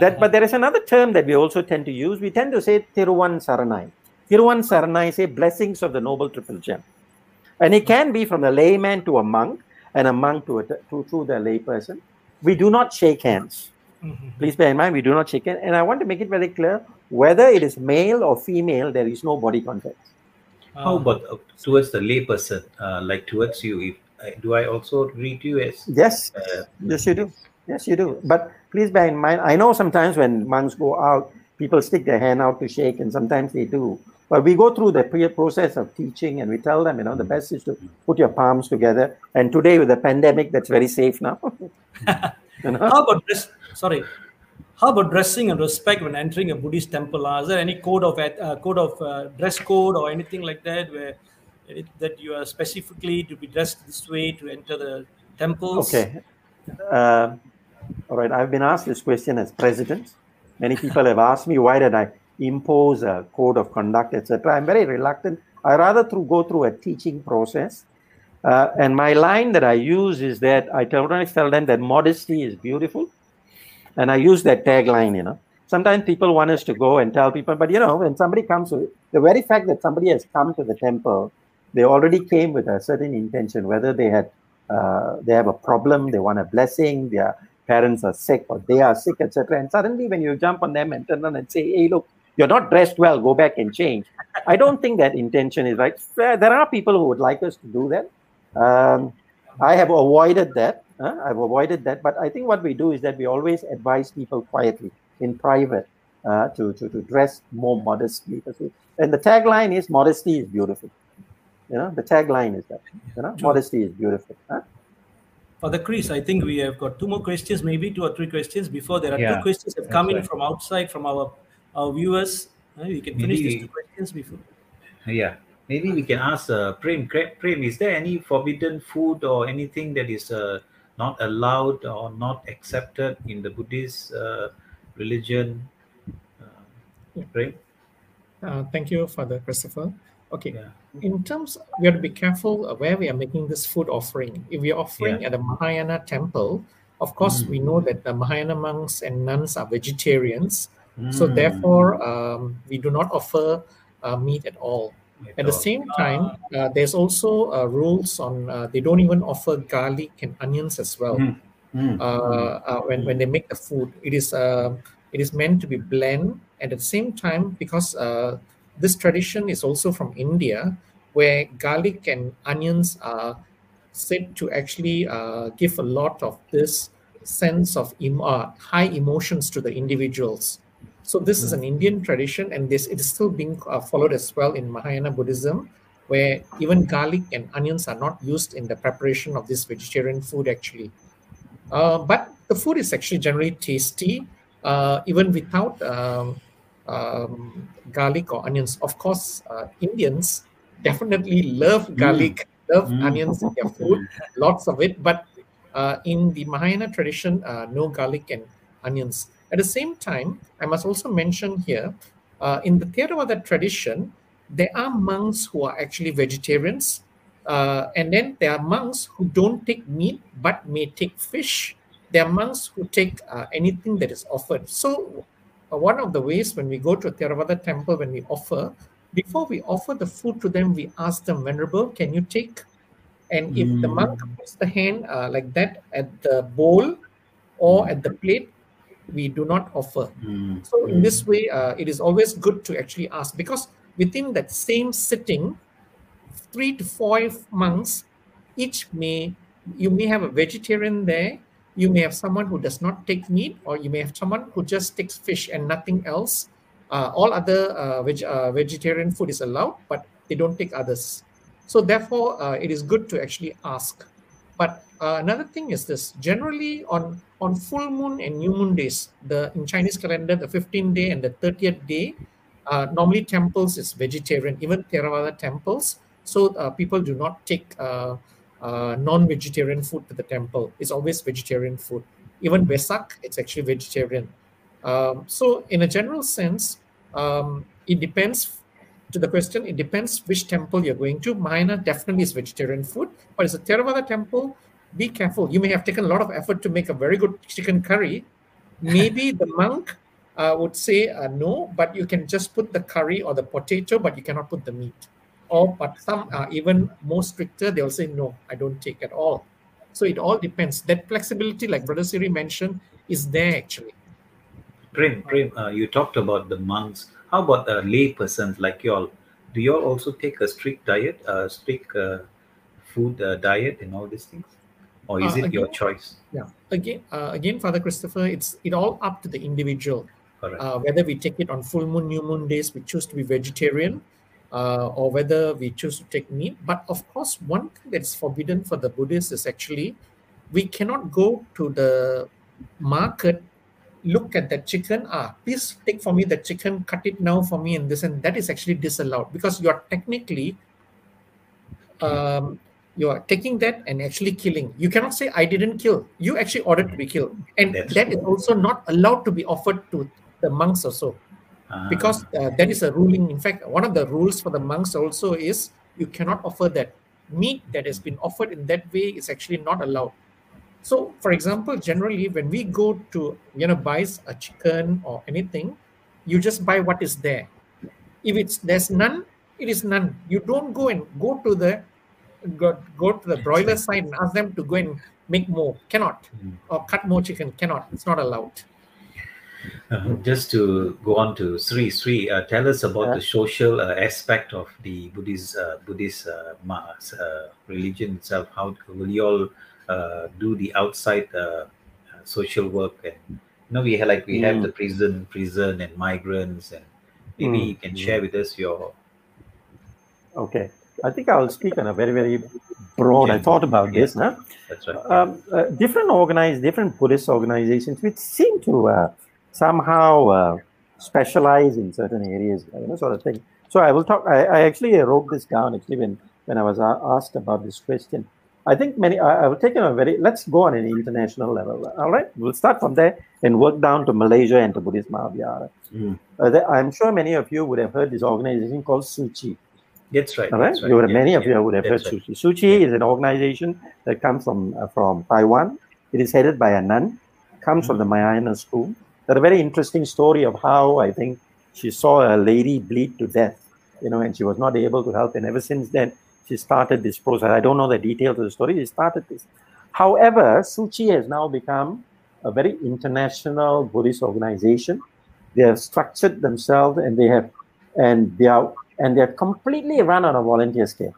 That but there is another term that we also tend to use. We tend to say Tiruvan Saranai. Tiruvan Saranai say blessings of the noble triple gem. And it can be from a layman to a monk and a monk to a to, to the layperson. We do not shake hands. Mhm. Please bear in mind, we do not shake hands. And I want to make it very clear whether it is male or female, there is no body contact. How about uh, towards the layperson, uh, like towards you? If uh, do I also greet you as? Yes, Uh, yes, you do. Yes, you do. But please bear in mind, I know sometimes when monks go out, people stick their hand out to shake, and sometimes they do. But we go through the process of teaching and we tell them, you know, the best is to put your palms together. And today, with the pandemic, that's very safe now. *laughs* you know? How about dress? Sorry. How about dressing and respect when entering a Buddhist temple? Is there any code of uh, code of uh, dress code or anything like that where it, that you are specifically to be dressed this way to enter the temples? Okay. Uh, all right. I've been asked this question as president. Many people have asked me why did I impose a code of conduct, etc. I'm very reluctant. I rather through go through a teaching process. Uh, and my line that I use is that I tell, tell them that modesty is beautiful. And I use that tagline, you know. Sometimes people want us to go and tell people, but you know, when somebody comes to the very fact that somebody has come to the temple, they already came with a certain intention, whether they had uh, they have a problem, they want a blessing, their parents are sick or they are sick, etc. And suddenly, when you jump on them and turn around and say, "Hey, look, you're not dressed well, go back and change," I don't think that intention is right. There there are people who would like us to do that. Um, I have avoided that. uh, I've avoided that, but I think what we do is that we always advise people quietly in private uh, to, to to dress more modestly. And the tagline is "Modesty is beautiful." You know, the tagline is that. You know, modesty is beautiful. huh? Father Chris, I think we have got two more questions, maybe two or three questions before there are Yeah, two questions have that's come in from outside from our, our viewers. Uh, we can finish these two questions before. Yeah, maybe we can ask uh, Prem. Prem, is there any forbidden food or anything that is uh, not allowed or not accepted in the Buddhist uh, religion? Uh, Yeah. Prem? Uh, thank you, Father Christopher. Okay, Yeah. in terms, we have to be careful uh, where we are making this food offering. If we are offering Yeah. at a Mahayana temple, of course, Mm. we know that the Mahayana monks and nuns are vegetarians. So Mm, therefore, um, we do not offer uh, meat at all. At the same time, uh, there's also uh, rules on uh, they don't even offer garlic and onions as well. Mm, mm, Uh, uh, when when they make the food, it is uh, it is meant to be blend. At the same time, because uh, this tradition is also from India, where garlic and onions are said to actually uh, give a lot of this sense of em- uh, high emotions to the individuals. So this is an Indian tradition, and this it is still being uh, followed as well in Mahayana Buddhism, where even garlic and onions are not used in the preparation of this vegetarian food. Actually, uh, but the food is actually generally tasty, uh, even without um, um, garlic or onions. Of course, uh, Indians definitely love garlic, love Mm. onions in their food, lots of it. But uh, in the Mahayana tradition, uh, no garlic and onions. At the same time, I must also mention here, uh, in the Theravada tradition, there are monks who are actually vegetarians, uh, and then there are monks who don't take meat but may take fish. There are monks who take uh, anything that is offered. So, uh, one of the ways when we go to a Theravada temple, when we offer, before we offer the food to them, we ask them, Venerable, can you take? And if the monk puts the hand uh, like that at the bowl or at the plate, we do not offer. mm, So in this way, uh, it is always good to actually ask because within that same sitting, three to five monks, each may you may have a vegetarian there, you may have someone who does not take meat, or you may have someone who just takes fish and nothing else. Uh, all other uh, veg- uh, vegetarian food is allowed, but they don't take others. So therefore, uh, it is good to actually ask. But uh, another thing is this: generally on on full moon and new moon days, the in Chinese calendar, the 15th day and the 30th day, uh, normally temples is vegetarian, even Theravada temples. So uh, people do not take uh, uh, non-vegetarian food to the temple. It's always vegetarian food. Even Vesak, it's actually vegetarian. Um, so in a general sense, um, it depends. To the question, it depends which temple you're going to. Mahayana definitely is vegetarian food, but it's a Theravada temple. Be careful. You may have taken a lot of effort to make a very good chicken curry. *laughs* Maybe the monk uh, would say uh, no, but you can just put the curry or the potato, but you cannot put the meat. Or, but some are even more stricter. They'll say no, I don't take at all. So it all depends. That flexibility, like Brother Siri mentioned, is there actually. Prem, Prem, uh, you talked about the monks. How about uh, lay persons like y'all? Do y'all also take a strict diet, a strict uh, food uh, diet, and all these things, or is Uh, it your choice? Yeah. Again, uh, again, Father Christopher, it's it all up to the individual. Correct. uh, whether we take it on full moon, new moon days, we choose to be vegetarian, uh, or whether we choose to take meat. But of course, one thing that's forbidden for the Buddhists is actually we cannot go to the market, look at that chicken. Ah, please take for me the chicken, cut it now for me, and this and that is actually disallowed because you are technically um, you are taking that and actually killing. You cannot say I didn't kill. You actually ordered to be killed, and That's that is also not allowed to be offered to the monks also Ah, because uh, that is a ruling. In fact, one of the rules for the monks also is you cannot offer that meat that has been offered in that way is actually not allowed. So, for example, generally when we go to you know buy a chicken or anything, you just buy what is there. If it's there's none, it is none. You don't go and go to the go, go to the broiler side and ask them to go and make more. Cannot Mm. or cut more chicken. Cannot. It's not allowed. Uh, just to go on to Siri, Siri, uh, tell us about Yeah. the social uh, aspect of the Buddhist uh, Buddhist uh, mass, uh, religion itself. How will you all uh, do the outside uh, uh, social work? And you know, we have like we have Mm. the prison, prison, and migrants, and maybe Mm, you can mm. share with us your Okay. I think I'll speak on a very, very broad. I thought about Yeah. this. Huh? That's right. Um, uh, different organized, different Buddhist organizations, which seem to uh, somehow uh, specialize in certain areas, you know, sort of thing. So I will talk. I, I actually wrote this down actually when when I was a- asked about this question. I think many. I, I will take it on a very. Let's go on an international level. All right, we'll start from there and work down to Malaysia and to Buddhist Mahavihara. Mm. Uh, I'm sure many of you would have heard this organization called Tzu Chi. That's right. All right, that's right. would, Yeah, many of yeah, you would have heard right. Tzu Chi. Suchi is an organization that comes from uh, from Taiwan. It is headed by a nun. Comes from the Mahayana school. There's a very interesting story of how I think she saw a lady bleed to death, you know, and she was not able to help. And ever since then, she started this process. I don't know the details of the story. She started this. However, Tzu Chi has now become a very international Buddhist organization. They have structured themselves, and they have, and they are, and they are completely run on a volunteer scale.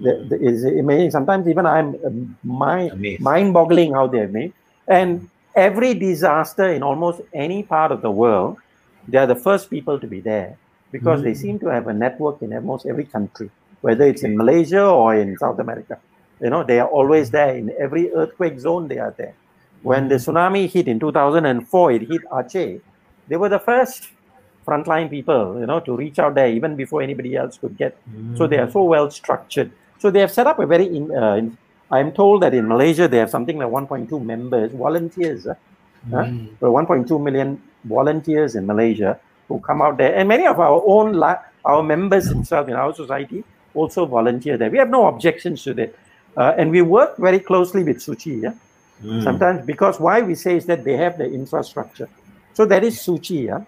The, the, is amazing. Sometimes even I'm um, mind mind-boggling how they have made. And every disaster in almost any part of the world, they are the first people to be there because they Mm. seem to have a network in almost every country, whether it's in Malaysia or in South America. You know, they are always there in every earthquake zone. They are there. When the tsunami hit in 2004, it hit Aceh. They were the first frontline people, you know, to reach out there even before anybody else could get so they are so well structured. So they have set up a very. In, uh, in- I'm told that in Malaysia they have something like 1.2 members, volunteers, uh. Mm. Well, 1.2 million volunteers in Malaysia who come out there, and many of our own our members themselves in our society also volunteer there. We have no objections to that, uh, and we work very closely with Tzu Chi. Yeah? Mm. Sometimes because why we say is that they have the infrastructure, so that is Tzu Chi. Yeah?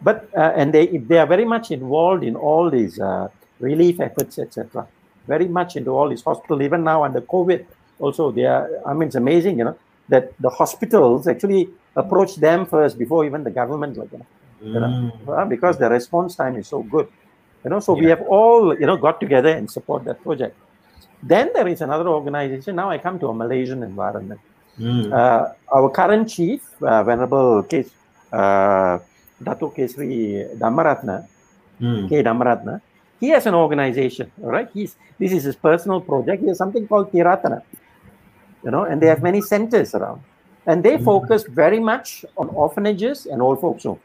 But uh, and they they are very much involved in all these uh, relief efforts, etc. Very much into all these hospitals. Even now under COVID, also they are. I mean, it's amazing, you know, that the hospitals actually approach them first before even the government, like you know, you know, Mm. uh, because the response time is so good. You know, so we have all you know got together and support that project. Then there is another organization. Now I come to a Malaysian environment. Mm. Uh, our current chief, uh, Venerable K. Uh, Datuk K Sri Dhammaratna, Mm. K. Dhammaratna, he has an organization, all right? He's, this is his personal project. He has something called Tiratana, you know, and they have many centers around. And they focus very much on orphanages and old folks home.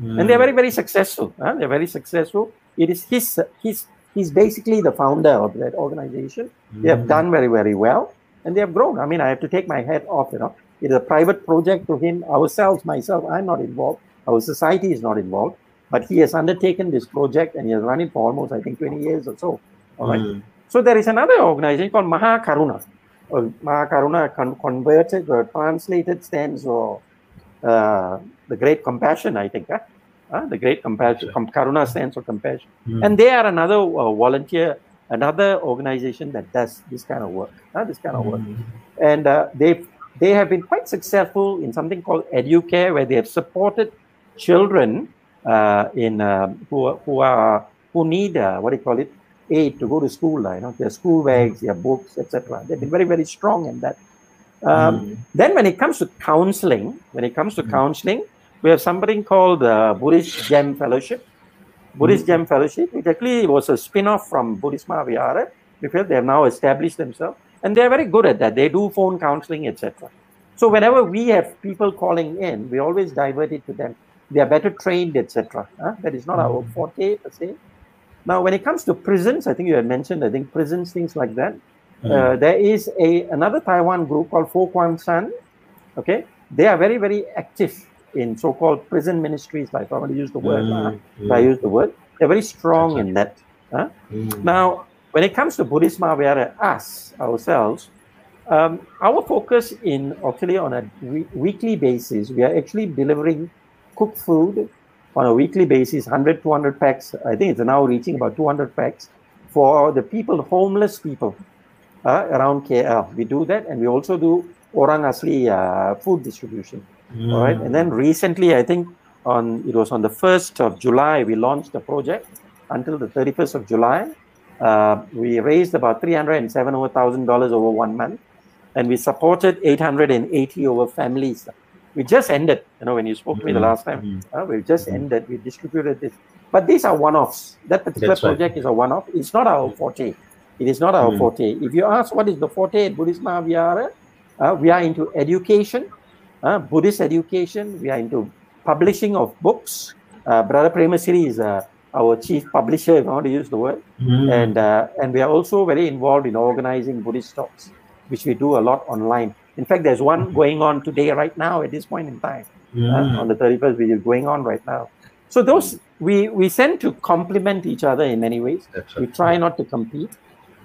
And they're very, very successful. huh? They're very successful. It is his, his, he's basically the founder of that organization. They have done very, very well and they have grown. I mean, I have to take my hat off, you know. It is a private project to him, ourselves, myself, I'm not involved. Our society is not involved. But he has undertaken this project and he has run it for almost, I think, 20 years or so. All right. Mm. So there is another organization called Mahakaruna. Or Mahakaruna con- converted or translated stands for uh, the great compassion, I think. Huh? Huh? The great compassion. Com- Karuna stands for compassion. Mm. And they are another uh, volunteer, another organization that does this kind of work. Huh? This kind of work Mm. and uh, they they have been quite successful in something called educare where they have supported children uh, in uh, who, are- who are who need uh, what do you call it aid to go to school uh, you know their school bags their books etc they've been very very strong in that um, Mm. then when it comes to counseling when it comes to counseling we have something called uh, buddhist gem fellowship. Buddhist gem fellowship which actually was a spin-off from buddhist mahavihara because they have now established themselves and they're very good at that. They do phone counseling etc so whenever we have people calling in we always divert it to them. They are better trained etc huh? that is not our forte per se. Now when it comes to prisons i think you had mentioned i think prisons things like that. Uh, there is a another taiwan group called Fo Guang Shan okay? They are very very active in so-called prison ministries like i want to use the word Mm. if i use the word they're very strong in that huh? Mm. Now, when it comes to Buddhist Mahavihara, us, ourselves, um, our focus in actually on a we- weekly basis, we are actually delivering cooked food on a weekly basis, 100, 200 packs. I think it's now reaching about 200 packs for the people, homeless people uh, around KL. We do that, and we also do Orang Asli uh, food distribution. All right. And then recently, I think on it was on the first of July, we launched the project. Until the 31st of July, uh, we raised about three hundred and seven over thousand dollars over one month, and we supported 880 over families. We just ended. You know, when you spoke to me the Mm, last time, mm. uh, we just ended. We distributed this, but these are one-offs. That particular That's right. project is a one-off. It's not our forte. It is not our forte. If you ask what is the forte at Buddhist Mahavihara, uh, we are into education, uh, Buddhist education. We are into publishing of books. Uh, Brother Premasiri is uh, our chief publisher, if I want to use the word. Mm. And, uh, and we are also very involved in organizing Buddhist talks, which we do a lot online. In fact, there's one going on today, right now, at this point in time Mm. on the 31st, which is going on right now. So those we we send to complement each other in many ways. That's We try not to compete,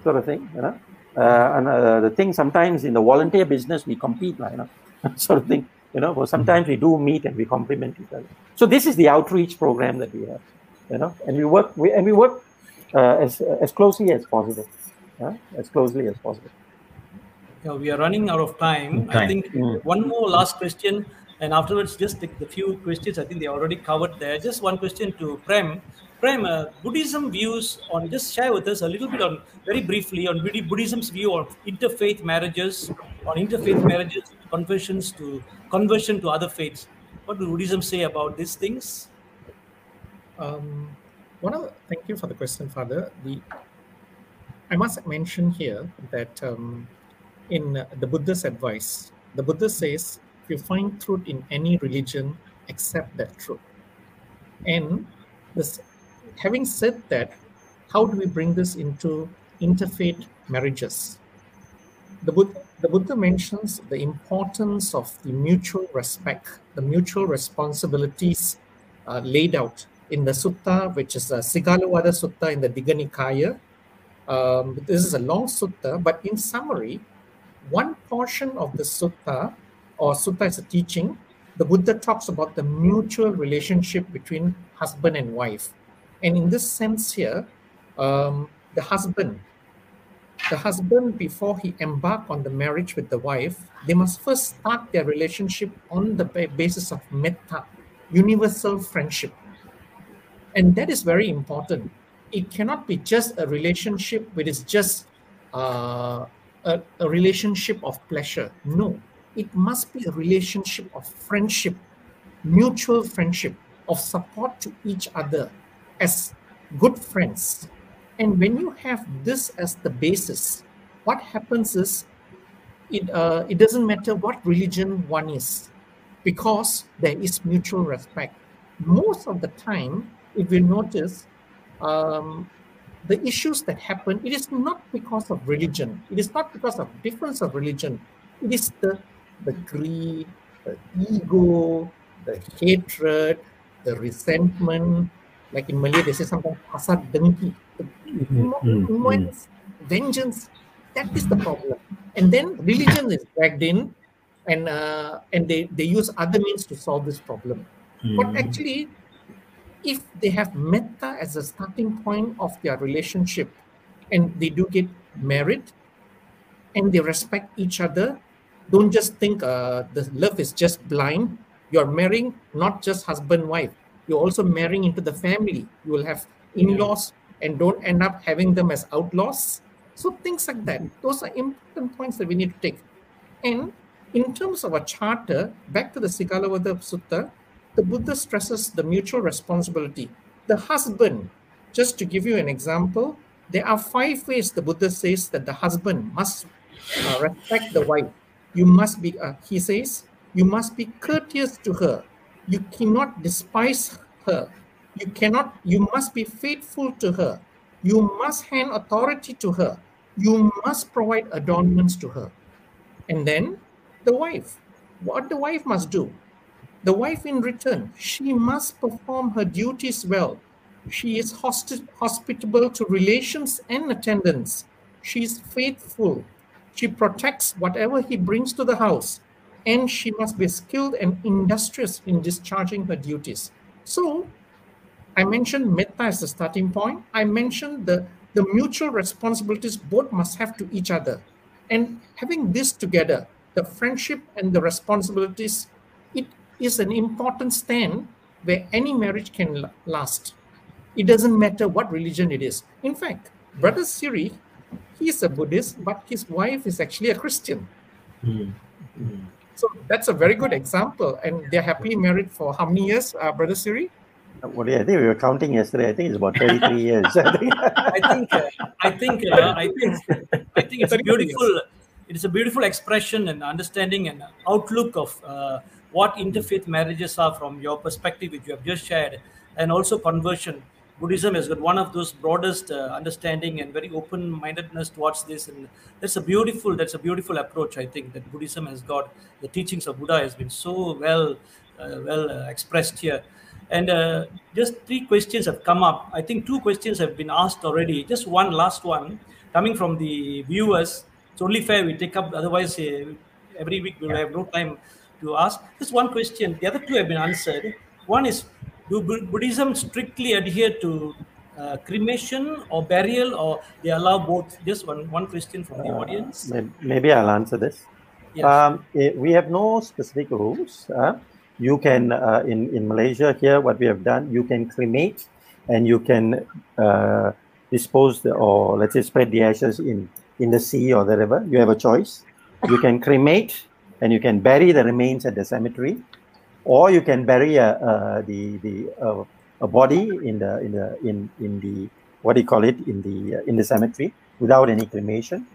sort of thing, you know. Uh, and uh, the thing sometimes in the volunteer business we compete, like, you know, *laughs* sort of thing, you know. But sometimes we do meet and we complement each other. So this is the outreach program that we have, you know, and we work we, and we work uh, as as closely as possible, uh, as closely as possible. Yeah, we are running out of time. I think Mm. one more last question, and afterwards, just the, the few questions. I think they already covered there. Just one question to Prem. Prem, uh, Buddhism views on. Just share with us a little bit on, very briefly, on Buddhism's view on interfaith marriages, on interfaith marriages, conversions to conversion to other faiths. What do Buddhism say about these things? Um, one of thank you for the question, Father. The I must mention here that um, in the Buddha's advice, the Buddha says, if you find truth in any religion, accept that truth. And this, having said that, how do we bring this into interfaith marriages? The Buddha, the Buddha mentions the importance of the mutual respect, the mutual responsibilities uh, laid out in the sutta, which is a Sigalovada Sutta in the Digha Nikaya. Um, this is a long sutta, but in summary, one portion of the sutta, or sutta is a teaching, the Buddha talks about the mutual relationship between husband and wife. And in this sense here, um, the husband, the husband before he embark on the marriage with the wife, they must first start their relationship on the basis of metta, universal friendship. And that is very important. It cannot be just a relationship which is just uh, a, a relationship of pleasure. No, it must be a relationship of friendship, mutual friendship, of support to each other as good friends. And when you have this as the basis, what happens is it, uh, it doesn't matter what religion one is because there is mutual respect. Most of the time, if you notice, um, the issues that happen, it is not because of religion. It is not because of difference of religion. It is the, the greed, the ego, the hatred, the resentment. Like in Malay, they say sometimes hasad dengki, the mm, mm. immense vengeance. That is the problem. And then religion is dragged in, and uh, and they, they use other means to solve this problem. But Mm. actually, if they have metta as a starting point of their relationship and they do get married and they respect each other, don't just think uh, the love is just blind. You're marrying not just husband wife, you're also marrying into the family. You will have in laws and don't end up having them as outlaws. So, things like that. Those are important points that we need to take. And in terms of a charter, back to the Sigalovada Sutta, the Buddha stresses the mutual responsibility. The husband, just to give you an example, there are five ways the Buddha says that the husband must uh, respect the wife. You must be, uh, he says, you must be courteous to her. You cannot despise her. You cannot, you must be faithful to her. You must hand authority to her. You must provide adornments to her. And then the wife. What the wife must do? The wife, in return, she must perform her duties well. She is hospitable to relations and attendants. She is faithful. She protects whatever he brings to the house. And she must be skilled and industrious in discharging her duties. So, I mentioned metta as the starting point. I mentioned the, the mutual responsibilities both must have to each other. And having this together, the friendship and the responsibilities, it is an important stand where any marriage can last. It doesn't matter what religion it is. In fact, Brother Siri, he's a Buddhist, but his wife is actually a Christian. Mm. Mm. So that's a very good example. And they're happily married for how many years, uh, Brother Siri? What do you- I think we were counting yesterday. I think it's about 33 years. *laughs* I think. I think uh, I think uh, I think I think it's a beautiful it is a beautiful expression and understanding and outlook of uh, what interfaith marriages are from your perspective, which you have just shared, and also conversion. Buddhism has got one of those broadest uh, understanding and very open-mindedness towards this, and that's a beautiful that's a beautiful approach. I think that Buddhism has got the teachings of Buddha has been so well uh, well uh, expressed here. And uh, just three questions have come up. I think two questions have been asked already. Just one last one coming from the viewers. It's only fair we take up, otherwise, uh, every week we'll have no time to ask. Just one question. The other two have been answered. One is Do Buddhism strictly adhere to uh, cremation or burial, or they allow both? Just one, one question from the audience. Maybe I'll answer this. Yes. Um, eh, we have no specific rules. Uh, you can, uh, in, in Malaysia here, what we have done, you can cremate and you can uh, dispose the, or let's say spread the ashes in, in the sea or the river. You have a choice. You can cremate and you can bury the remains at the cemetery, or you can bury a, uh, the, the, a body in the, in the, in, in the, what do you call it, in the, in the cemetery without any cremation.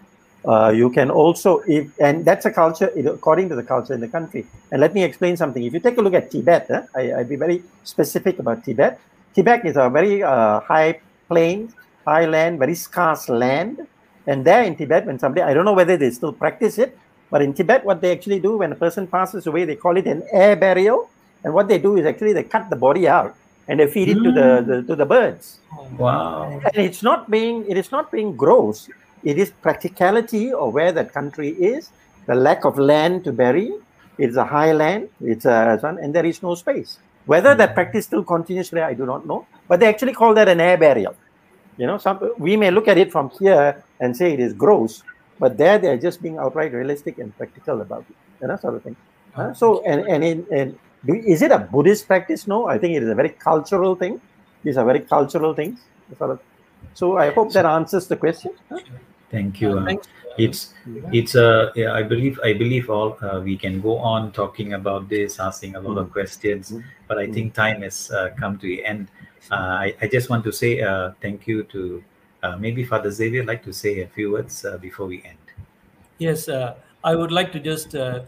Uh, you can also, if, and that's a culture according to the culture in the country. And let me explain something. If you take a look at Tibet, eh, I, I'd be very specific about Tibet. Tibet is a very uh, high plain, high land, very scarce land. And there in Tibet, when somebody, I don't know whether they still practice it, but in Tibet, what they actually do when a person passes away, they call it an air burial. And what they do is actually they cut the body out and they feed it to the, the to the birds. Wow. and it's not being it is not being gross. It is practicality of where that country is the lack of land to bury. It's a high land. It's a and there is no space. Whether that mm. practice still continues today i do not know. But they actually call that an air burial. You know some we may look at it from here and say it is gross but there they're just being outright realistic and practical about it you know sort of thing. Uh, so and and in and do, is it a buddhist practice? No i think it is a very cultural thing. These are very cultural things sort of. So I hope that answers the question. Thank you. Uh, it's it's uh, yeah, I believe I believe all uh, we can go on talking about this, asking a lot of questions, Mm. but I think time has uh, come to the end. Uh, I, I just want to say uh, thank you to uh, maybe Father Xavier like to say a few words uh, before we end. Yes, uh, I would like to just uh,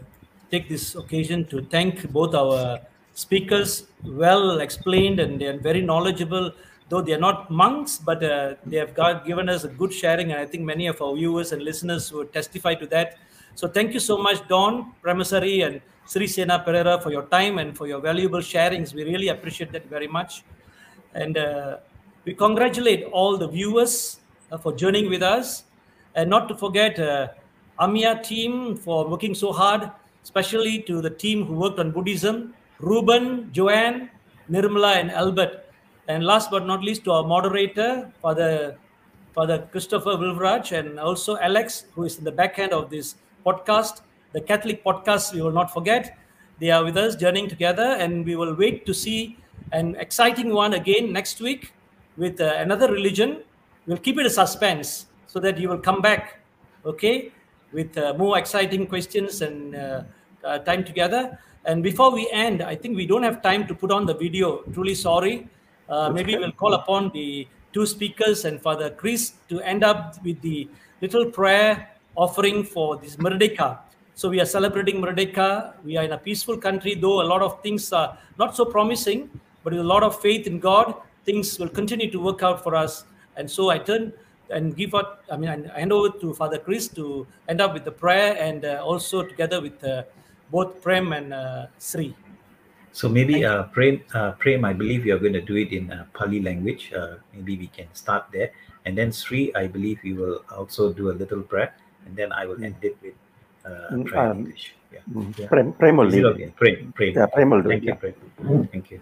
take this occasion to thank both our speakers, well explained, and they are very knowledgeable. Though they are not monks, but uh, they have got, given us a good sharing, and I think many of our viewers and listeners would testify to that. So, thank you so much, Don Premasiri and Sirisena Pereira, for your time and for your valuable sharings. We really appreciate that very much. And uh, we congratulate all the viewers uh, for joining with us. And not to forget uh, AMIA team for working so hard, especially to the team who worked on Buddhism, Ruben, Joanne, Nirmala, and Albert. And last but not least, to our moderator, Father, Father Christopher Wilvraj, and also Alex, who is in the back end of this podcast, the Catholic podcast, we will not forget. They are with us, journeying together, and we will wait to see an exciting one again next week with uh, another religion. We'll keep it a suspense so that you will come back, okay, with uh, more exciting questions and uh, uh, time together. And before we end, I think we don't have time to put on the video. Truly sorry. Uh, maybe we'll call upon the two speakers and Father Chris to end up with the little prayer offering for this Merdeka. So we are celebrating Merdeka. We are in a peaceful country, though a lot of things are not so promising, but with a lot of faith in God, things will continue to work out for us. And so I turn and give out, I mean, I hand over to Father Chris to end up with the prayer and uh, also together with uh, both Prem and uh, Sri. So maybe uh, Prem, uh, Prem, I believe you are going to do it in uh, Pali language. Uh, maybe we can start there, and then Sri, I believe you will also do a little prayer, and then I will end it with uh, Mm, prayer in um, English. Yeah. Mm, Yeah. Prem, Prem will Is it Prem, Prem. Yeah, Prem will do Thank it. you, yeah. Prem. Thank you.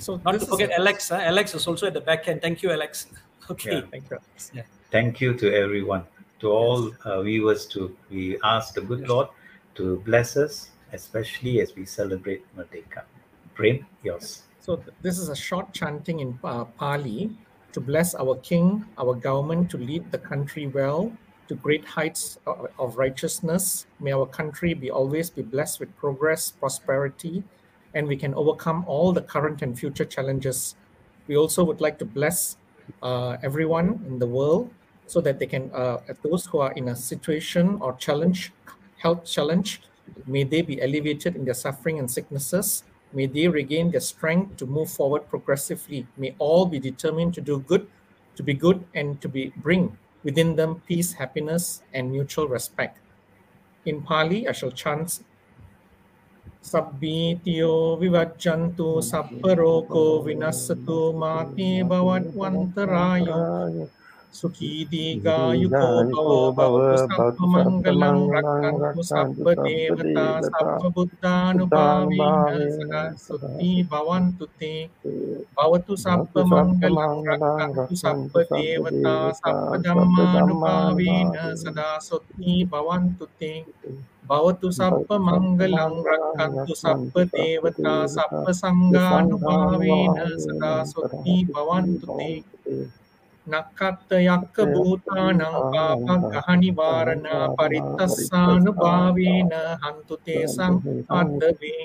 So Not to forget a- Alex. Huh? Alex is also at the back end. Thank you, Alex. *laughs* Okay. Yeah. Thank you. Yeah. Thank you to everyone, to all uh, viewers. To we ask the good Lord to bless us, especially as we celebrate Merdeka. Prem, yours. So this is a short chanting in uh, Pali to bless our king, our government to lead the country well to great heights of, of righteousness. May our country be always be blessed with progress, prosperity, and we can overcome all the current and future challenges. We also would like to bless uh, everyone in the world so that they can, uh, those who are in a situation or challenge, health challenge, may they be alleviated in their suffering and sicknesses. May they regain their strength to move forward progressively. May all be determined to do good, to be good, and to be bring within them peace, happiness, and mutual respect. In Pali, I shall chant Sabbitio vivaccantu sapparoco vinasatu mati bhavat vantarayo සුකීදීගා යුතෝ බව බවතු මංගලං රක්කන්තු සබ්බ දේවතා සබ්බ බුද්ධානුභාවීන සුති භවන්තු තේ භවතු සබ්බ මංගලං රක්කන්තු සබ්බ දේවතා සබ්බ ධම්මානුභාවීන සදා සුති භවන්තු තේ භවතු සබ්බ මංගලං රක්කන්තු සබ්බ දේවතා සබ්බ සංඝානුභාවීන සදා සුති භවන්තු තේ නක්කත්ත යක්ක භූතානං පාපක් අහනිවාරණා පරිත්තස්සානු භාවීන හන්තුතේ සම්පද්දවේ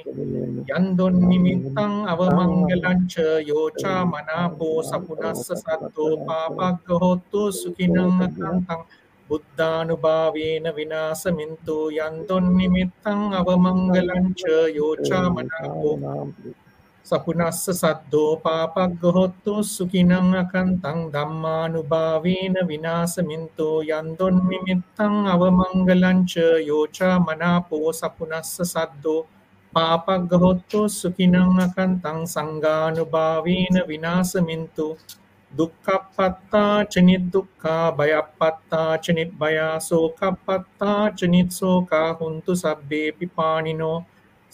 යන්දොන් නිමිත්තං අවමංගලංච යෝචා මනාපෝ සපුනස්ස සත්තෝ පාපක් හොත්තු සුකිනංකන්තං බුද්ධානුභාවේන විනාසමින්තු යන්තොන් නිමිත්තං අවමංගලංච යෝචා මනාපෝ සපුනස්ස සද්දෝ පාපක් ගොහොත්තු සුකිනං අකන්තං දම්මානු භාවීන විනාසමින්තෝ යන්දොන් මිමිත්තං අවමංගලංච යෝචා මනාපෝ සපුනස්ස සද්දෝ පාපක් ගොහොත්තු සුකිනං අකන්තං සංගානු භාවීන විනාසමින්තු දුක්කපත්තා චනිත් දුක්කා බයපත්තා චනිත් බයා සෝකපත්තා චනිත් සෝකා හුන්තු සබ්බේපි පානිනෝ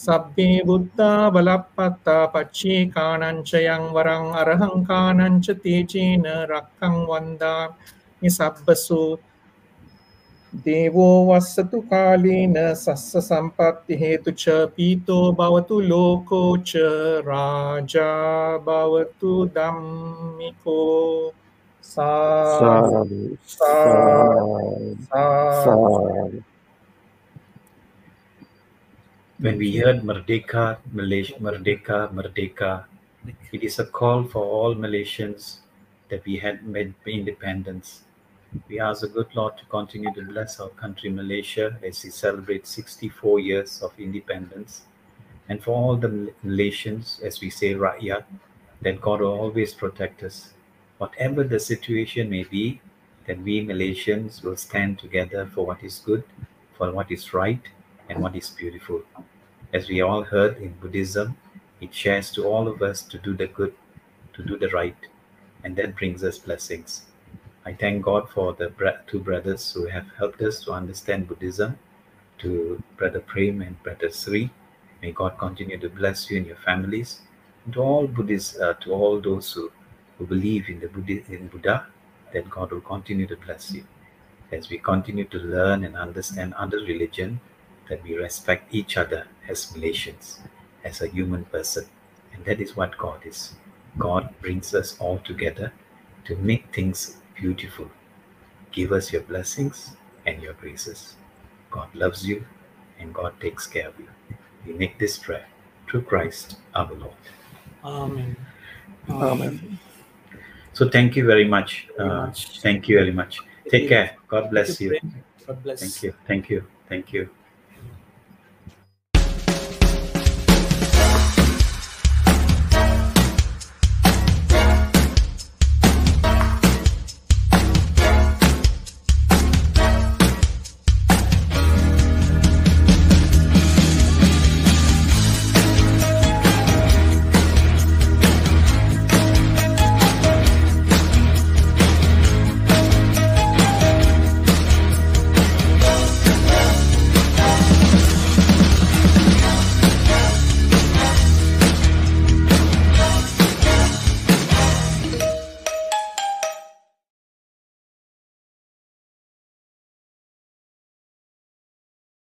සබ්බේ බුද්ධා බලප්පත්තා පච්චේ කානංචයං වරං අරහං කානංච තේජේන රක්කං වන්දා. සබ්බසෝ දේවෝ වස්සතු කාලීන සස්ස සම්පත්ති හේතුච පීතෝ භවතු ලෝකෝච රාජා භවතු දම්මිකෝ සා සා සා When we heard Merdeka, Malaysia, Merdeka, Merdeka, it is a call for all Malaysians that we had made independence. We ask the good Lord to continue to bless our country, Malaysia, as we celebrate 64 years of independence. And for all the Mal- Malaysians, as we say, Rakyat, that God will always protect us. Whatever the situation may be, that we Malaysians will stand together for what is good, for what is right, and what is beautiful. As we all heard in Buddhism, it shares to all of us to do the good, to do the right, and that brings us blessings. I thank God for the two brothers who have helped us to understand Buddhism, to Brother Prem and Brother Sri. May God continue to bless you and your families. And to all Buddhists, uh, to all those who, who believe in the Buddha, in Buddha, that God will continue to bless you. As we continue to learn and understand other religion, that we respect each other as Malaysians, as a human person. And that is what God is. God brings us all together to make things beautiful. Give us your blessings and your graces. God loves you and God takes care of you. We make this prayer through Christ our Lord. Amen. Amen. So thank you very much. Very Uh, much. thank you very much. Take care. God bless you, you. God bless. Thank you. Thank you. Thank you.